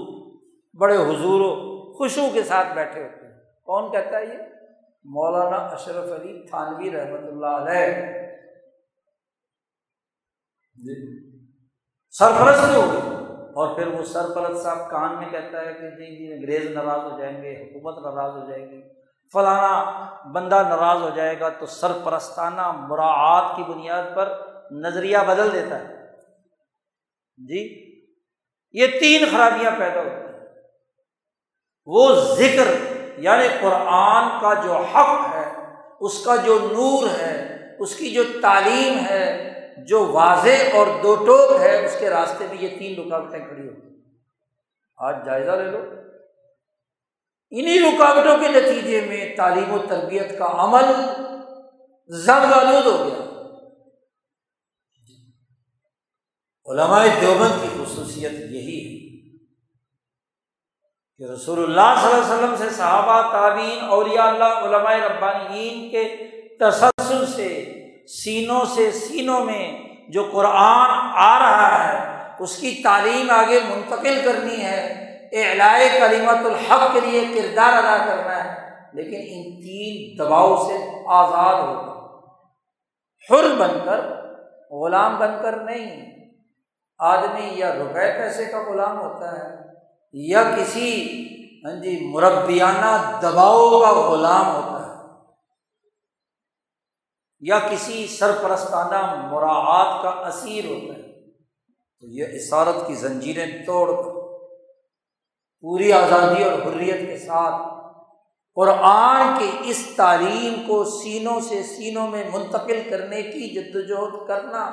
بڑے حضور و خوشبو کے ساتھ بیٹھے ہوتے ہیں۔ کون کہتا ہے یہ؟ مولانا اشرف علی تھانوی رحمۃ اللہ علیہ۔ جی۔ سرپرست ہو اور پھر وہ سرپرست صاحب کان میں کہتا ہے کہ جی جی انگریز ناراض ہو جائیں گے، حکومت ناراض ہو جائے گی، فلانا بندہ ناراض ہو جائے گا تو سرپرستانہ مراعات کی بنیاد پر نظریہ بدل دیتا ہے۔ جی۔ یہ تین خرابیاں پیدا ہوتی ہیں۔ وہ ذکر یعنی قرآن کا جو حق ہے، اس کا جو نور ہے، اس کی جو تعلیم ہے، جو واضح اور دو ٹوک ہے، اس کے راستے میں یہ تین رکاوٹیں کھڑی ہوتی آج جائزہ لے لو۔ انہیں رکاوٹوں کے نتیجے میں تعلیم و تربیت کا عمل زنگ آلود ہو گیا۔ علماء دیوبند کی خصوصیت یہی ہے۔ کہ رسول اللہ صلی اللہ علیہ وسلم سے صحابہ تعبین اولیاء اللہ، علماء ربانیین کے تسلسل سے، سینوں سے، سینوں میں جو قرآن آ رہا ہے، اس کی تعلیم آگے منتقل کرنی ہے اعلائے کلیمت الحق کے لیے کردار ادا کرنا ہے، لیکن ان تین دباؤ سے آزاد ہو کر، حر بن کر، غلام بن کر نہیں، آدمی یا روپے پیسے کا غلام ہوتا ہے یا کسی ہاں جی مربیانہ دباؤ کا غلام ہوتا ہے، یا کسی سرپرستانہ مراعات کا اسیر ہوتا ہے، تو یہ اسارت کی زنجیریں توڑ کر پوری آزادی اور حریت کے ساتھ قرآن کی اس تعلیم کو سینوں سے سینوں میں منتقل کرنے کی جد وجہد کرنا،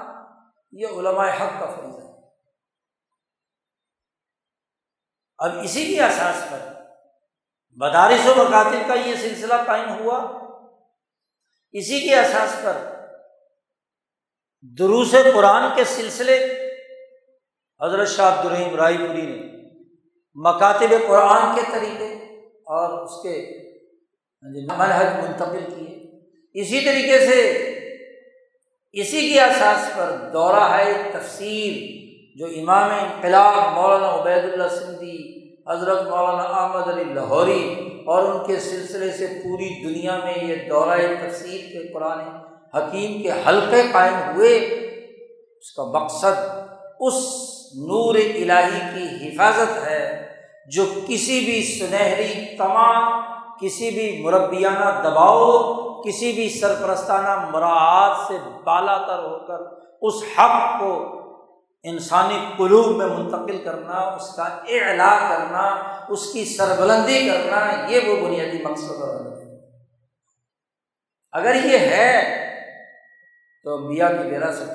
یہ علماء حق کا فرض ہے۔ اب اسی کے احساس پر مدارس و مکاتب کا یہ سلسلہ قائم ہوا۔ اسی کے احساس پر دروس قرآن کے سلسلے حضرت شاہ عبد الرحیم رائے پوری نے مکاتب قرآن کے طریقے اور اس کے منحج منتقل کیے۔ اسی طریقے سے اسی کے احساس پر دورہ ہے تفسیر۔ جو امام انقلاب مولانا عبید اللہ سندھی، حضرت مولانا احمد علی لاہوری اور ان کے سلسلے سے پوری دنیا میں یہ دورہ تفسیر کے قرآن حکیم کے حلقے قائم ہوئے، اس کا مقصد اس نور الہی کی حفاظت ہے جو کسی بھی سنہری تمام، کسی بھی مربیانہ دباؤ، کسی بھی سرپرستانہ مراعات سے بالا تر ہو کر اس حق کو انسانی قلوب میں منتقل کرنا، اس کا اعلا کرنا، اس کی سربلندی کرنا، یہ وہ بنیادی مقصد ہے۔ اگر یہ ہے تو میاں کی بے رسم۔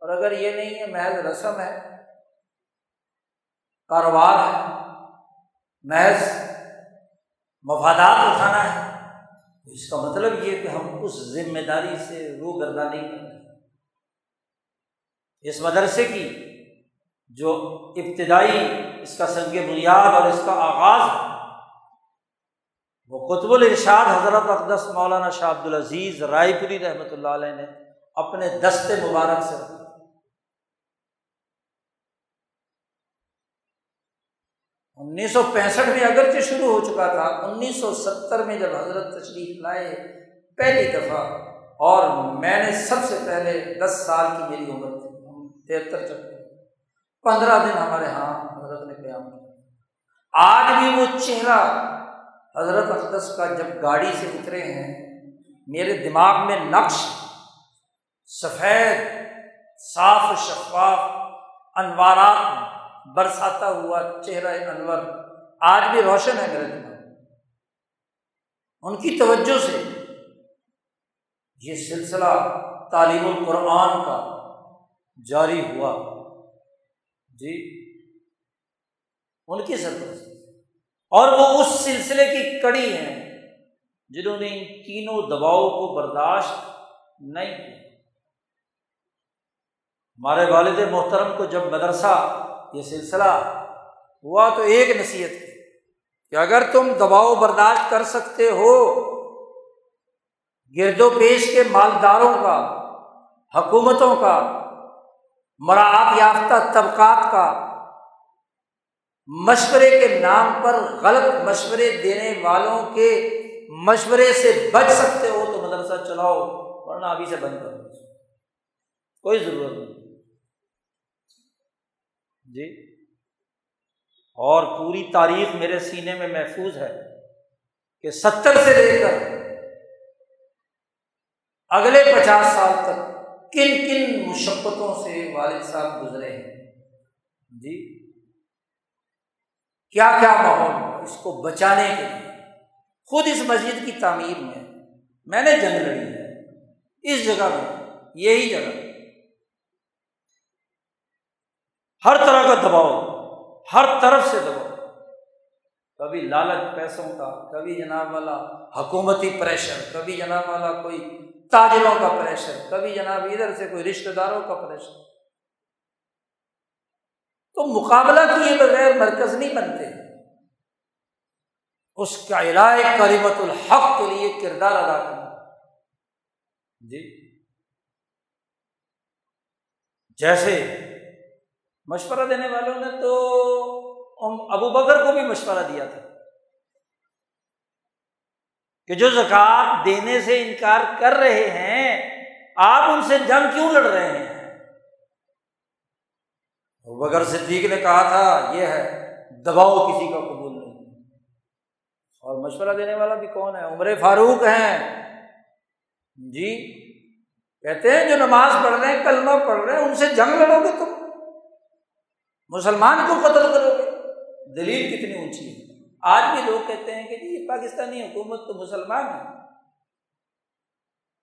اور اگر یہ نہیں ہے، محض رسم ہے، کاروبار ہے، محض مفادات اٹھانا ہے اس کا مطلب یہ کہ ہم اس ذمہ داری سے روح گردانی کریں اس مدرسے کی جو ابتدائی اس کا سنگ بنیاد اور اس کا آغاز ہے، وہ قطب الرشاد حضرت اقدس مولانا شاہ عبد العزیز رائے پوری رحمۃ اللہ علیہ نے اپنے دست مبارک سے انیس سو پینسٹھ میں اگرچہ شروع ہو چکا تھا، انیس سو ستر میں جب حضرت تشریف لائے پہلی دفعہ، اور میں نے سب سے پہلے دس سال کی میری عمر تھی۔ تہتر چکے پندرہ دن ہمارے یہاں حضرت نے قیام کیا آج بھی وہ چہرہ حضرت اقدس کا جب گاڑی سے اترے ہیں میرے دماغ میں نقش سفید صاف شفاف انوارات برساتا ہوا چہرہ انور آج بھی روشن ہے میرے دماغ ان کی توجہ سے یہ سلسلہ تعلیم القرآن کا جاری ہوا۔ جی۔ ان کی سرپرست اور وہ اس سلسلے کی کڑی ہیں جنہوں نے ان تینوں دباؤ کو برداشت نہیں کیا۔ ہمارے والد محترم کو جب مدرسہ یہ سلسلہ ہوا تو ایک نصیحت کی کہ اگر تم دباؤ برداشت کر سکتے ہو، گرد و پیش کے مالداروں کا، حکومتوں کا مراعات یافتہ طبقات کا مشورے کے نام پر غلط مشورے دینے والوں کے مشورے سے بچ سکتے ہو تو مدرسہ چلاؤ، ورنہ ابھی سے بند کرو کوئی ضرورت نہیں۔ جی۔ اور پوری تاریخ میرے سینے میں محفوظ ہے کہ ستر سے لے کر اگلے پچاس سال تک کن کن مشقتوں سے والد صاحب گزرے ہیں۔ جی کیا کیا ماحول اس کو بچانے کے لیے؟ خود اس مسجد کی تعمیر میں میں نے جنگ لڑی ہے۔ اس جگہ میں یہی جگہ۔ ہر طرح کا دباؤ، ہر طرف سے دباؤ۔ کبھی لالچ پیسوں کا، کبھی جناب والا حکومتی پریشر، کبھی جناب والا کوئی تاجروں کا پریشر، کبھی جناب ادھر سے کوئی رشتے داروں کا پریشر۔ تو مقابلہ کیے بغیر مرکز نہیں بنتے۔ اس کا علاج کریمت الحق کے لیے کردار ادا کرنا۔ جی۔ جیسے مشورہ دینے والوں نے تو ابو بکر کو بھی مشورہ دیا تھا کہ جو زکوٰۃ دینے سے انکار کر رہے ہیں، آپ ان سے جنگ کیوں لڑ رہے ہیں؟ ابو بگر صدیق نے کہا تھا، یہ ہے، دباؤ کسی کا قبول نہیں۔ اور مشورہ دینے والا بھی کون ہے؟ عمر فاروق ہیں۔ جی کہتے ہیں، جو نماز پڑھ رہے ہیں، کلمہ پڑھ رہے ہیں، ان سے جنگ لڑو گے تم۔ مسلمان کو قتل کرو گے؟ دلیل کتنی اونچی ہے؟ آج بھی لوگ کہتے ہیں کہ جی یہ پاکستانی حکومت تو مسلمان ہے۔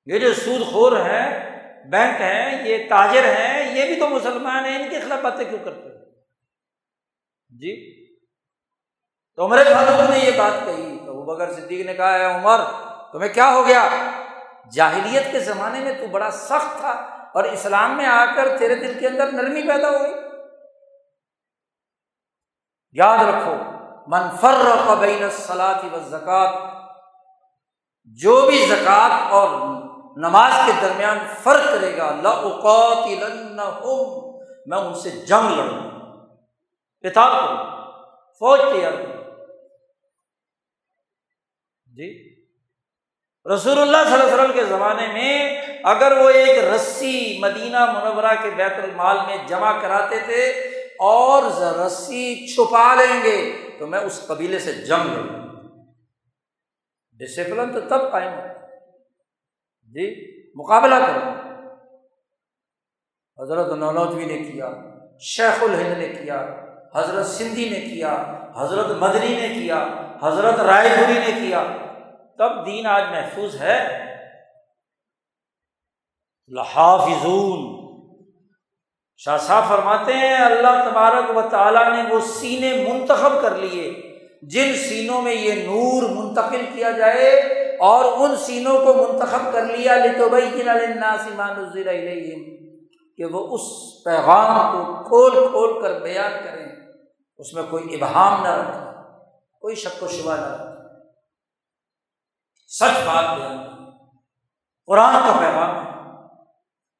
یہ جو سود خور ہیں، بینک ہیں، یہ تاجر ہیں، یہ بھی تو مسلمان ہیں، ان کے خلاف باتیں کیوں کرتے جی۔ تو عمر فاروق نے یہ بات کہی، تو بکر صدیق نے کہا ہے عمر، تمہیں کیا ہو گیا؟ جاہلیت کے زمانے میں تو بڑا سخت تھا اور اسلام میں آ کر تیرے دل کے اندر نرمی پیدا ہو گئی یاد رکھو منفر قبین سلاتی و زکوٰۃ جو بھی زکوٰۃ اور نماز کے درمیان فرق کرے گا اوقات میں ان سے جنگ لڑوں کتاب کروں فوج تیار کروں جی؟ رسول اللہ صلی اللہ علیہ وسلم کے زمانے میں اگر وہ ایک رسی مدینہ منورہ کے بیت المال میں جمع کراتے تھے اور رسی چھپا لیں گے تو میں اس قبیلے سے جنگ لڑوں ڈسپلن تو تب قائم ہوتا جی مقابلہ کرو حضرت نولودوی نے کیا، شیخ الہند نے کیا، حضرت سندھی نے کیا، حضرت مدنی نے کیا، حضرت رائے پوری نے کیا۔ تب دین آج محفوظ ہے۔ لحافظون۔ شاہ صاحب فرماتے ہیں، اللہ تبارک و تعالیٰ نے وہ سینے منتخب کر لیے، جن سینوں میں یہ نور منتقل کیا جائے اور ان سینوں کو منتخب کر لیا تو بھائی کہ وہ اس پیغام کو کھول کھول کر بیان کریں۔ اس میں کوئی ابہام نہ رکھے کوئی شک و شبہ نہ رکھے سچ بات بیان قرآن کا پیغام ہے۔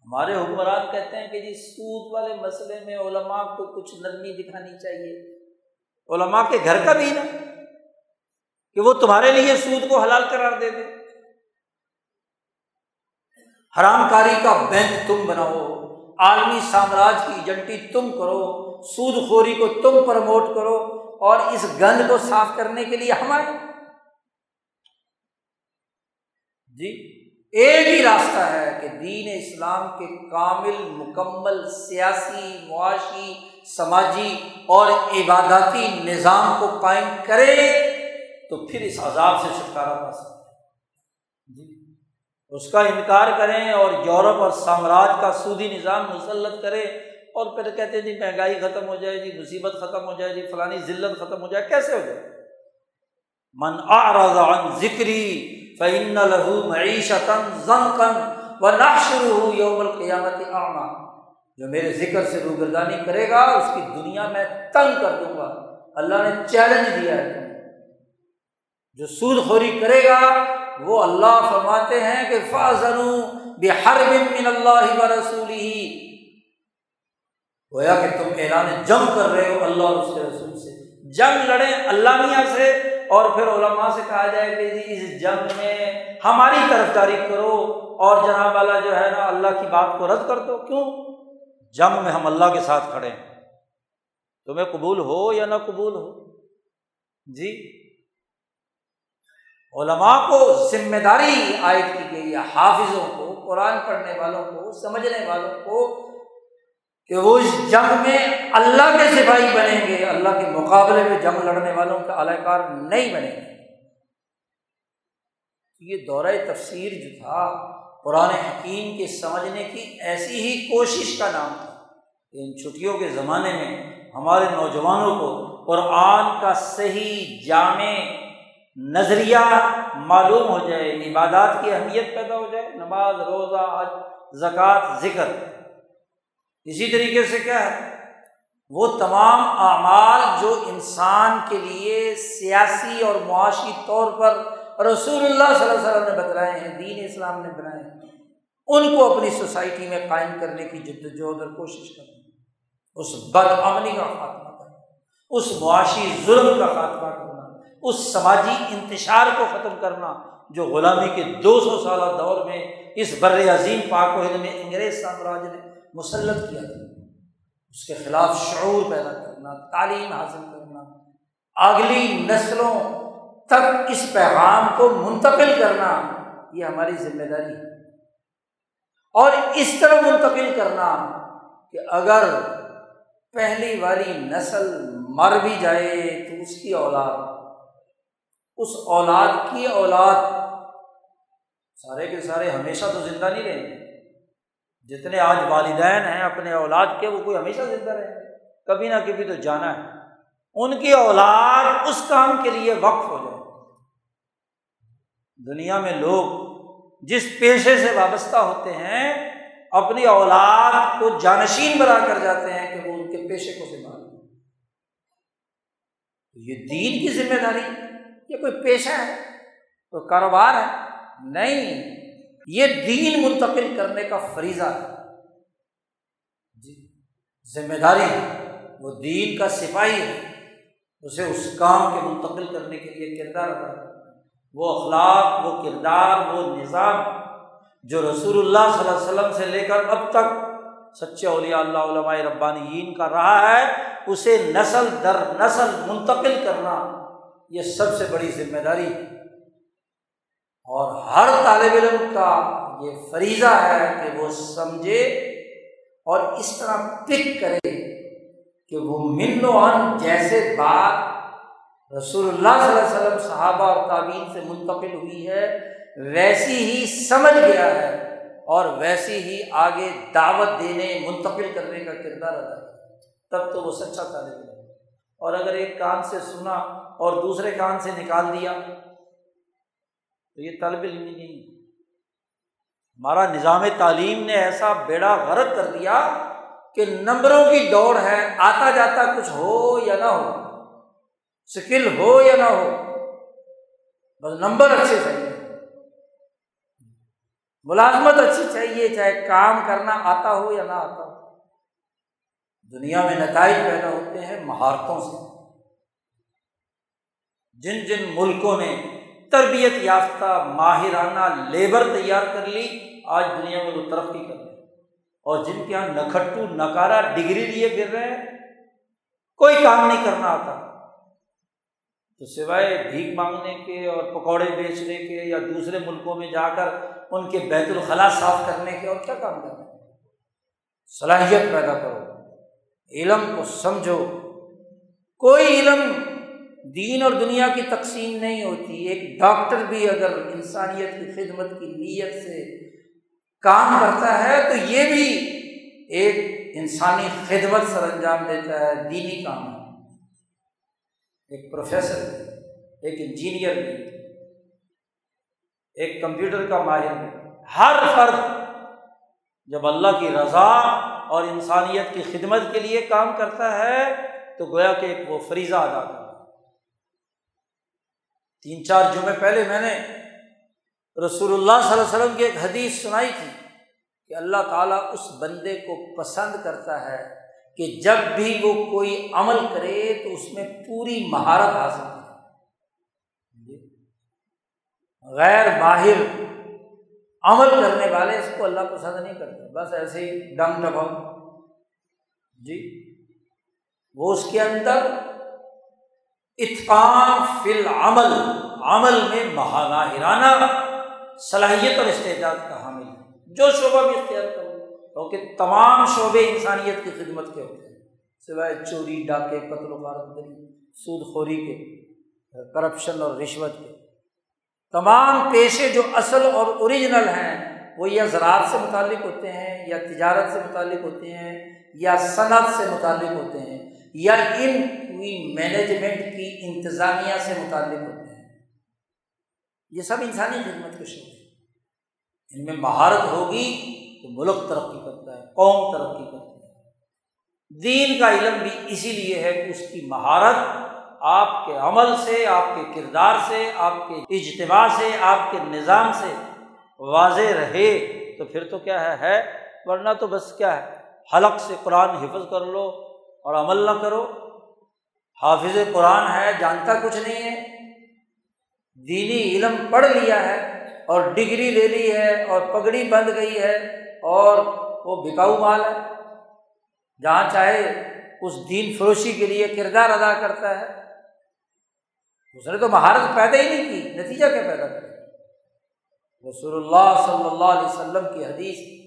ہمارے حکمران کہتے ہیں کہ جی سود والے مسئلے میں علماء کو کچھ نرمی دکھانی چاہیے۔ علماء کے گھر کا بھی نا، کہ وہ تمہارے لیے سود کو حلال قرار دے دے۔ حرام کاری کا بینک تم بناؤ، عالمی سامراج کی ایجنٹی تم کرو، سود خوری کو تم پروموٹ کرو، اور اس گند کو صاف کرنے کے لیے ہمارے۔ جی ایک ہی راستہ ہے کہ دین اسلام کے کامل، مکمل، سیاسی، معاشی، سماجی اور عباداتی نظام کو قائم کرے تو پھر اس عذاب سے چھٹکارا پا سکتے جی۔ اس کا انکار کریں اور یورپ اور سامراج کا سودی نظام مسلط کرے اور پھر کہتے ہیں جی مہنگائی ختم ہو جائے جی مصیبت ختم ہو جائے جی فلانی ذلت ختم ہو جائے، کیسے ہو جائے؟ من عن ذکری فعن لہو معیشت و نقشر یوم القیامت آما جو میرے ذکر سے روگردانی کرے گا، اس کی دنیا میں تنگ کر دوں گا۔ اللہ نے چیلنج دیا ہے جو سود خوری کرے گا، وہ اللہ فرماتے ہیں کہ فاضن بحر من اللہ و رسول ہی گویا کہ تم اعلان جم کر رہے ہو اللہ اور اس کے رسول سے۔ جنگ لڑیں اللہ میاں سے۔ اور پھر علماء سے کہا جائے کہ جی اس جنگ میں ہماری طرف داری کرو اور جناب والا جو ہے نا اللہ کی بات کو رد کر دو۔ کیوں؟ جنگ میں ہم اللہ کے ساتھ کھڑے ہیں۔ تمہیں قبول ہو یا نہ قبول ہو؟ جی۔ علماء کو ذمہ داری عائد کی گئی ہے، حافظوں کو، قرآن پڑھنے والوں کو، سمجھنے والوں کو کہ وہ اس جنگ میں اللہ کے سپاہی بنیں گے، اللہ کے مقابلے میں جنگ لڑنے والوں کا اعلی کار نہیں بنیں گے۔ یہ دورہ تفسیر جو تھا، قرآن حکیم کے سمجھنے کی ایسی ہی کوشش کا نام تھا کہ ان چھٹیوں کے زمانے میں ہمارے نوجوانوں کو قرآن کا صحیح جامع نظریہ معلوم ہو جائے، عبادات کی اہمیت پیدا ہو جائے، نماز، روزہ زکوٰۃ، ذکر۔ اسی طریقے سے کیا ہے؟ وہ تمام اعمال جو انسان کے لیے سیاسی اور معاشی طور پر رسول اللہ صلی اللہ علیہ وسلم نے بتلائے ہیں، دین اسلام نے بنائے ہیں، ان کو اپنی سوسائٹی میں قائم کرنے کی جد وجہد اور کوشش کرنا اس بد امنی کا خاتمہ کرنا اس معاشی ظلم کا خاتمہ کرنا۔ اس سماجی انتشار کو ختم کرنا۔ جو غلامی کے دو سو سالہ دور میں اس بر عظیم پاک و ہند میں انگریز سامراج نے مسلط کیا تھا۔ اس کے خلاف شعور پیدا کرنا، تعلیم حاصل کرنا، اگلی نسلوں تک اس پیغام کو منتقل کرنا، یہ ہماری ذمہ داری ہے۔ اور اس طرح منتقل کرنا کہ اگر پہلی والی نسل مر بھی جائے تو اس کی اولاد، اس اولاد کی اولاد سارے کے سارے ہمیشہ تو زندہ نہیں رہیں گے۔ جتنے آج والدین ہیں، اپنے اولاد کے وہ کوئی ہمیشہ زندہ رہے۔ کبھی نہ کبھی تو جانا ہے۔ ان کی اولاد اس کام کے لیے وقف ہو جائے۔ دنیا میں لوگ جس پیشے سے وابستہ ہوتے ہیں، اپنی اولاد کو جانشین بنا کر جاتے ہیں کہ وہ ان کے پیشے کو سنبھال یہ دین کی ذمہ داری، یہ کوئی پیشہ ہے؟ کوئی کاروبار ہے؟ نہیں۔ یہ دین منتقل کرنے کا فریضہ ہے۔ جی، ذمہ داری ہے۔ وہ دین کا سپاہی ہے۔ اسے اس کام کے منتقل کرنے کے لیے کردار ادا وہ اخلاق، وہ کردار، وہ نظام جو رسول اللہ صلی اللہ علیہ وسلم سے لے کر اب تک سچے اولیاء اللہ، علماء ربانیین کا رہا ہے، اسے نسل در نسل منتقل کرنا یہ سب سے بڑی ذمہ داری ہے۔ اور ہر طالب علم کا یہ فریضہ ہے کہ وہ سمجھے اور اس طرح پک کرے کہ وہ من و ان جیسے بات رسول اللہ صلی اللہ علیہ وسلم صحابہ اور تعبین سے منتقل ہوئی ہے، ویسی ہی سمجھ گیا ہے اور ویسی ہی آگے دعوت دینے، منتقل کرنے کا کردار ادا تب تو وہ سچا طالب علم اور اگر ایک کان سے سنا اور دوسرے کان سے نکال دیا تو یہ طلب علم نہیں۔ ہمارا نظام تعلیم نے ایسا بیڑا غرق کر دیا کہ نمبروں کی دوڑ ہے، آتا جاتا کچھ ہو یا نہ ہو، سکل ہو یا نہ ہو، بس نمبر اچھے چاہیے۔ ملازمت اچھی چاہیے، چاہے کام کرنا آتا ہو یا نہ آتا ہو۔ دنیا میں نتائج پیدا ہوتے ہیں مہارتوں سے۔ جن جن ملکوں نے تربیت یافتہ ماہرانہ لیبر تیار کر لی، آج دنیا میں وہ ترقی کر رہے اور جن کے یہاں نکھٹو، نکارا ڈگری لیے پھر رہے ہیں، کوئی کام نہیں کرنا آتا۔ تو سوائے بھیک مانگنے کے اور پکوڑے بیچنے کے یا دوسرے ملکوں میں جا کر ان کے بیت الخلاء صاف کرنے کے اور کیا کام کرنا صلاحیت پیدا کرو۔ علم کو سمجھو۔ کوئی علم دین اور دنیا کی تقسیم نہیں ہوتی، ایک ڈاکٹر بھی اگر انسانیت کی خدمت کی نیت سے کام کرتا ہے تو یہ بھی ایک انسانی خدمت سر انجام دیتا ہے، دینی کام ہے۔ ایک پروفیسر، ایک انجینئر بھی، ایک کمپیوٹر کا ماہر بھی۔ ہر فرد جب اللہ کی رضا اور انسانیت کی خدمت کے لیے کام کرتا ہے تو گویا کہ ایک وہ فریضہ ادا کرتا ہے۔ تین چار جمعے پہلے میں نے رسول اللہ صلی اللہ علیہ وسلم کی ایک حدیث سنائی تھی کہ اللہ تعالیٰ اس بندے کو پسند کرتا ہے کہ جب بھی وہ کوئی عمل کرے تو اس میں پوری مہارت حاصل کرے۔ غیر ماہر عمل کرنے والے اس کو اللہ پسند نہیں کرتے۔ بس ایسے ہی ڈنگ ڈباؤ جی وہ اس کے اندر اتقان فی العمل، عمل میں مہانہ صلاحیت اور استعداد کا حامل ہے۔ جو شعبہ بھی اختیار کرو، کیونکہ تمام شعبے انسانیت کی خدمت کے ہوتے ہیں۔ سوائے چوری، ڈاکے، قتل و غارت سود خوری کے، کرپشن اور رشوت کے۔ تمام پیشے جو اصل اور اوریجنل ہیں، وہ یا زراعت سے متعلق ہوتے ہیں، یا تجارت سے متعلق ہوتے ہیں، یا صنعت سے متعلق ہوتے ہیں، یا ان مینجمنٹ کی انتظامیہ سے متعلق ہوتے ہیں۔ یہ سب انسانی خدمت کے شعبے ان میں مہارت ہوگی تو ملک ترقی کرتا ہے، قوم ترقی کرتا ہے۔ دین کا علم بھی اسی لیے ہے کہ اس کی مہارت آپ کے عمل سے، آپ کے کردار سے، آپ کے اجتماع سے، آپ کے نظام سے واضح رہے۔ تو پھر تو کیا ہے؟ ہے۔ ورنہ تو بس کیا ہے؟ حلق سے قرآن حفظ کر لو اور عمل نہ کرو۔ حافظ قرآن ہے، جانتا کچھ نہیں ہے۔ دینی علم پڑھ لیا ہے اور ڈگری لے لی ہے اور پگڑی بند گئی ہے اور وہ بکاؤ مال ہے۔ جہاں چاہے اس دین فروشی کے لیے کردار ادا کرتا ہے۔ اس نے تو مہارت پیدا ہی نہیں کی، نتیجہ کیا پیدا کرے رسول اللہ صلی اللہ علیہ وسلم کی حدیث۔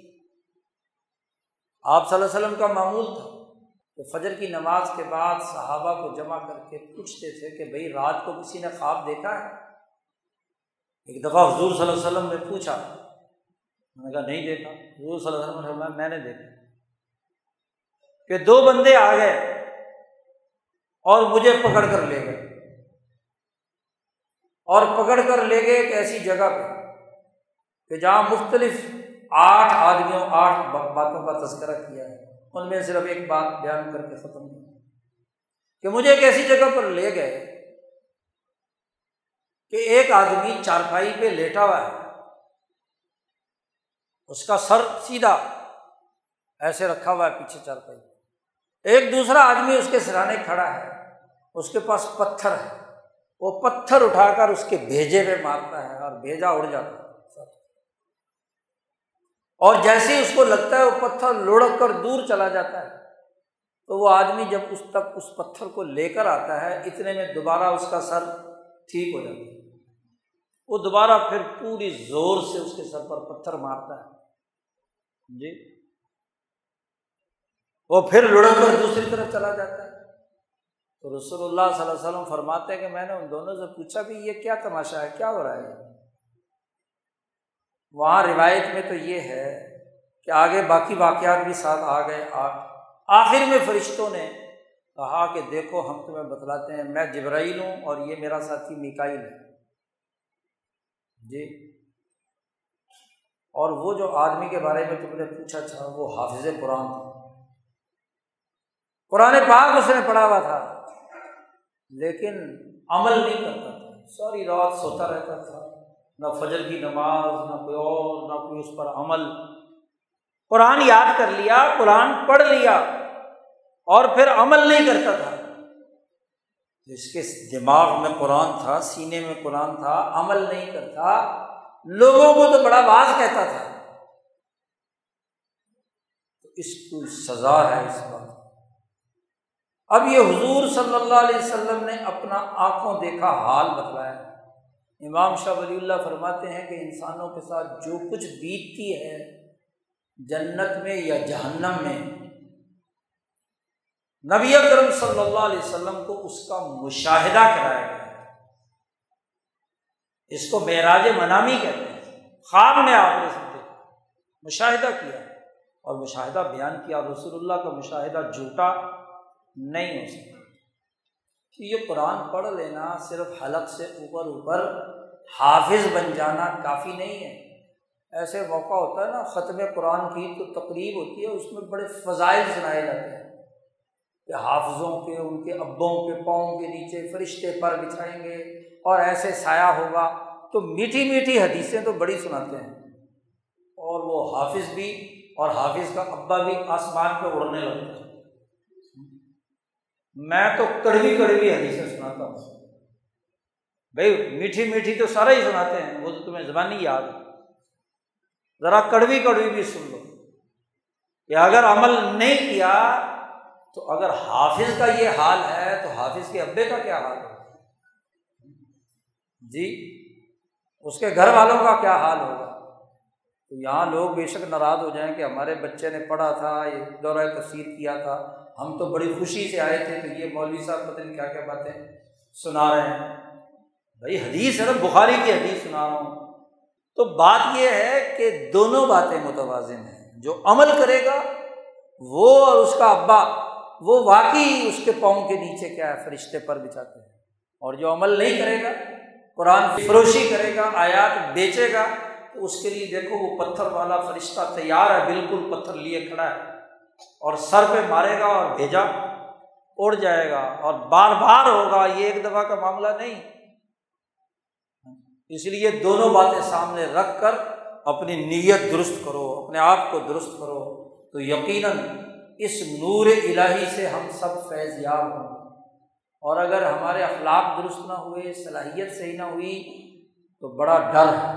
آپ صلی اللہ علیہ وسلم کا معمول تھا۔ کہ فجر کی نماز کے بعد صحابہ کو جمع کر کے پوچھتے تھے کہ بھائی رات کو کسی نے خواب دیکھا ہے؟ ایک دفعہ حضور صلی اللہ علیہ وسلم نے پوچھا، میں نے کہا نہیں دیکھا۔ حضور صلی اللہ علیہ وسلم میں نے دیکھا۔ کہ دو بندے آ گئے اور مجھے پکڑ کر لے گئے۔ اور پکڑ کر لے گئے ایک ایسی جگہ پہ کہ جہاں مختلف آٹھ آدمیوں، آٹھ باتوں کا تذکرہ کیا۔ ہے ان میں صرف ایک بات بیان کر کے ختم کیا کہ مجھے ایک ایسی جگہ پر لے گئے کہ ایک آدمی چارپائی پہ لیٹا ہوا ہے۔ اس کا سر سیدھا ایسے رکھا ہوا ہے پیچھے چارپائی ایک دوسرا آدمی اس کے سرانے کھڑا ہے، اس کے پاس پتھر ہے۔ وہ پتھر اٹھا کر اس کے بھیجے پہ مارتا ہے اور بھیجا اڑ جاتا ہے۔ اور جیسے ہی اس کو لگتا ہے وہ پتھر لڑک کر دور چلا جاتا ہے، تو وہ آدمی جب اس تک اس پتھر کو لے کر آتا ہے، اتنے میں دوبارہ اس کا سر ٹھیک ہو جاتا ہے۔ وہ دوبارہ پھر پوری زور سے اس کے سر پر پتھر مارتا ہے۔ جی۔ وہ پھر لڑک کر دوسری طرف چلا جاتا ہے۔ تو رسول اللہ صلی اللہ علیہ وسلم فرماتے ہیں کہ میں نے ان دونوں سے پوچھا بھی یہ کیا تماشا ہے، کیا ہو رہا ہے؟ وہاں روایت میں تو یہ ہے کہ آگے باقی واقعات بھی ساتھ آ گئے۔ آخر میں فرشتوں نے کہا کہ دیکھو، ہم تمہیں بتلاتے ہیں، میں جبرائیل ہوں اور یہ میرا ساتھی مکائل ہے۔ جی۔ اور وہ جو آدمی کے بارے میں تم نے پوچھا تھا، وہ حافظ قرآن تھا۔ قرآن پاک اس نے پڑھا ہوا تھا، لیکن عمل نہیں کرتا تھا۔ ساری رات سوتا رہتا تھا۔ نہ فجر کی نماز، نہ کوئی اور، نہ کوئی اس پر عمل۔ قرآن یاد کر لیا، قرآن پڑھ لیا اور پھر عمل نہیں کرتا تھا۔ اس کے دماغ میں قرآن تھا، سینے میں قرآن تھا، عمل نہیں کرتا۔ لوگوں کو تو بڑا باز کہتا تھا۔ تو اس کو سزا ہے اس بات۔ اب یہ حضور صلی اللہ علیہ وسلم نے اپنا آنکھوں دیکھا، حال بتلایا۔ امام شاہ ولی اللہ فرماتے ہیں کہ انسانوں کے ساتھ جو کچھ بیتتی ہے، جنت میں یا جہنم میں، نبی اکرم صلی اللہ علیہ وسلم کو اس کا مشاہدہ کرایا گیا۔ اس کو معراج منامی کہتے ہیں۔ خواب میں آپ نے سمجھے مشاہدہ کیا۔ اور مشاہدہ بیان کیا۔ رسول اللہ کا مشاہدہ جھوٹا نہیں ہو سکتا۔ کہ یہ قرآن پڑھ لینا صرف حلق سے اوپر اوپر حافظ بن جانا کافی نہیں ہے۔ ایسے موقع ہوتا ہے نا ختم قرآن کی تو تقریب ہوتی ہے، اس میں بڑے فضائل سنائے جاتے ہیں۔ کہ حافظوں کے، ان کے ابوں کے پاؤں کے نیچے فرشتے پر بچھائیں گے اور ایسے سایہ ہوگا۔ تو میٹھی میٹھی حدیثیں تو بڑی سناتے ہیں۔ اور وہ حافظ بھی، اور حافظ کا ابا بھی آسمان پہ اڑنے لگتا ہے۔ میں تو کڑوی کڑوی حدیثیں سناتا ہوں۔ بھائی، میٹھی میٹھی تو سارے ہی سناتے ہیں، وہ تو تمہیں زبانی یاد ہے۔ ذرا کڑوی کڑوی بھی سن لو۔ کہ اگر عمل نہیں کیا، تو اگر حافظ کا یہ حال ہے، تو حافظ کے ابے کا کیا حال ہے جی اس کے گھر والوں کا کیا حال ہوگا؟ تو یہاں لوگ بے شک ناراض ہو جائیں کہ ہمارے بچے نے پڑھا تھا، یہ دورہ تفسیر کیا تھا۔ ہم تو بڑی خوشی سے آئے تھے تو یہ مولوی صاحب پتہ نہیں کیا کیا باتیں سنا رہے ہیں۔ بھائی حدیث ہے بخاری کی حدیث سنا رہا ہوں۔ تو بات یہ ہے کہ دونوں باتیں متوازن ہیں۔ جو عمل کرے گا، وہ اور اس کا ابا، وہ واقعی اس کے پاؤں کے نیچے کیا ہے، فرشتے پر بچھاتے ہیں۔ اور جو عمل نہیں کرے گا، قرآن فروشی کرے گا، آیات بیچے گا، تو اس کے لیے دیکھو وہ پتھر والا فرشتہ تیار ہے، بالکل پتھر لیے کھڑا ہے۔ اور سر پہ مارے گا اور بھیجا، اڑ جائے گا اور بار بار ہوگا، یہ ایک دفعہ کا معاملہ نہیں۔ اس لیے دونوں باتیں سامنے رکھ کر اپنی نیت درست کرو، اپنے آپ کو درست کرو۔ تو یقیناً اس نور الہی سے ہم سب فیض یاب ہوں۔ اور اگر ہمارے اخلاق درست نہ ہوئے، صلاحیت صحیح نہ ہوئی، تو بڑا ڈر ہے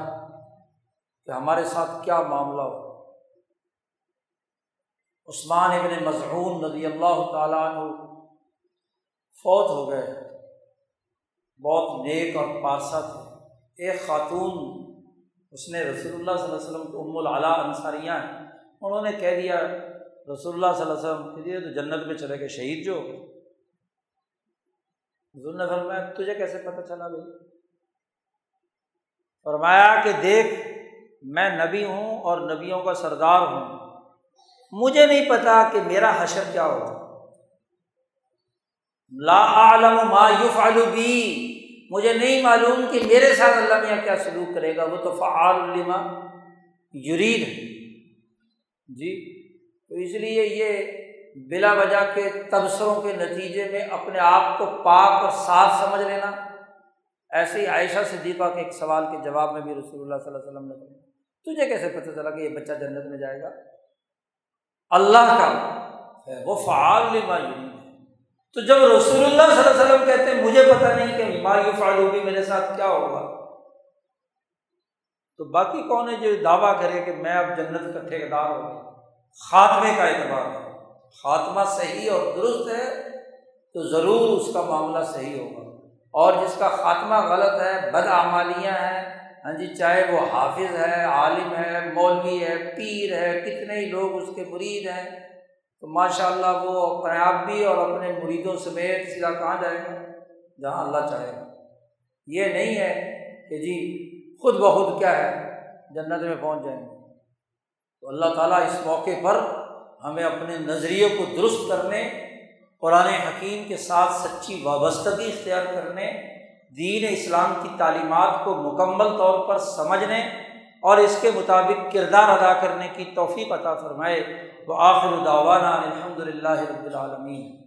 کہ ہمارے ساتھ کیا معاملہ ہو۔ عثمان ابن مضحون ندی اللہ تعالیٰ عنہ فوت ہو گئے۔ بہت نیک اور پارسا تھے۔ ایک خاتون، اس نے رسول اللہ صلی اللہ علیہ وسلم کو ام العلیٰ انصاریاں ہیں۔ انہوں نے کہہ دیا، رسول اللہ صلی اللہ علیہ وسلم، کہ تو جنت میں چلے گئے، شہید جو۔ حضور نے فرمایا، تجھے کیسے پتہ چلا بھائی؟ فرمایا کہ دیکھ، میں نبی ہوں اور نبیوں کا سردار ہوں۔ مجھے نہیں پتا کہ میرا حشر کیا ہوگا۔ لا عالم ما یفعل بی مجھے نہیں معلوم کہ میرے ساتھ اللہ میاں کیا سلوک کرے گا۔ وہ تو فعال لما یرید ہے۔ جی تو اس لیے یہ بلا وجہ کے تبصروں کے نتیجے میں اپنے آپ کو پاک اور صاف سمجھ لینا۔ ایسے ہی عائشہ صدیقہ کے ایک سوال کے جواب میں بھی رسول اللہ صلی اللہ علیہ وسلم نے تجھے کیسے پتہ چلا کہ یہ بچہ جنت میں جائے گا؟ اللہ کا ہے، وہ فعال لما یرید۔ تو جب رسول اللہ صلی اللہ علیہ وسلم کہتے ہیں، مجھے پتہ نہیں کہ مایو فعال بھی میرے ساتھ کیا ہوگا۔ تو باقی کون ہے جو دعویٰ کرے کہ میں اب جنت کا ٹھیکیدار ہوں خاتمے کا اعتبار ہے۔ خاتمہ صحیح اور درست ہے تو ضرور اس کا معاملہ صحیح ہوگا۔ اور جس کا خاتمہ غلط ہے بد آمالیاں ہیں ہاں جی چاہے وہ حافظ ہے، عالم ہے، مولوی ہے، پیر ہے، کتنے ہی لوگ اس کے مرید ہیں، تو ماشاء اللہ وہ اپنے آپ بھی اور اپنے مریدوں سمیت سیدھا کہاں جائے گا؟ جہاں اللہ چاہے گا۔ یہ نہیں ہے کہ جی خود بخود کیا ہے، جنت میں پہنچ جائیں گے۔ تو اللہ تعالیٰ اس موقع پر ہمیں اپنے نظریے کو درست کرنے، قرآن حکیم کے ساتھ سچی وابستگی اختیار کرنے دین اسلام کی تعلیمات کو مکمل طور پر سمجھنے اور اس کے مطابق کردار ادا کرنے کی توفیق عطا فرمائے۔ وہ آخر داوانہ الحمد للہ رب العالمین۔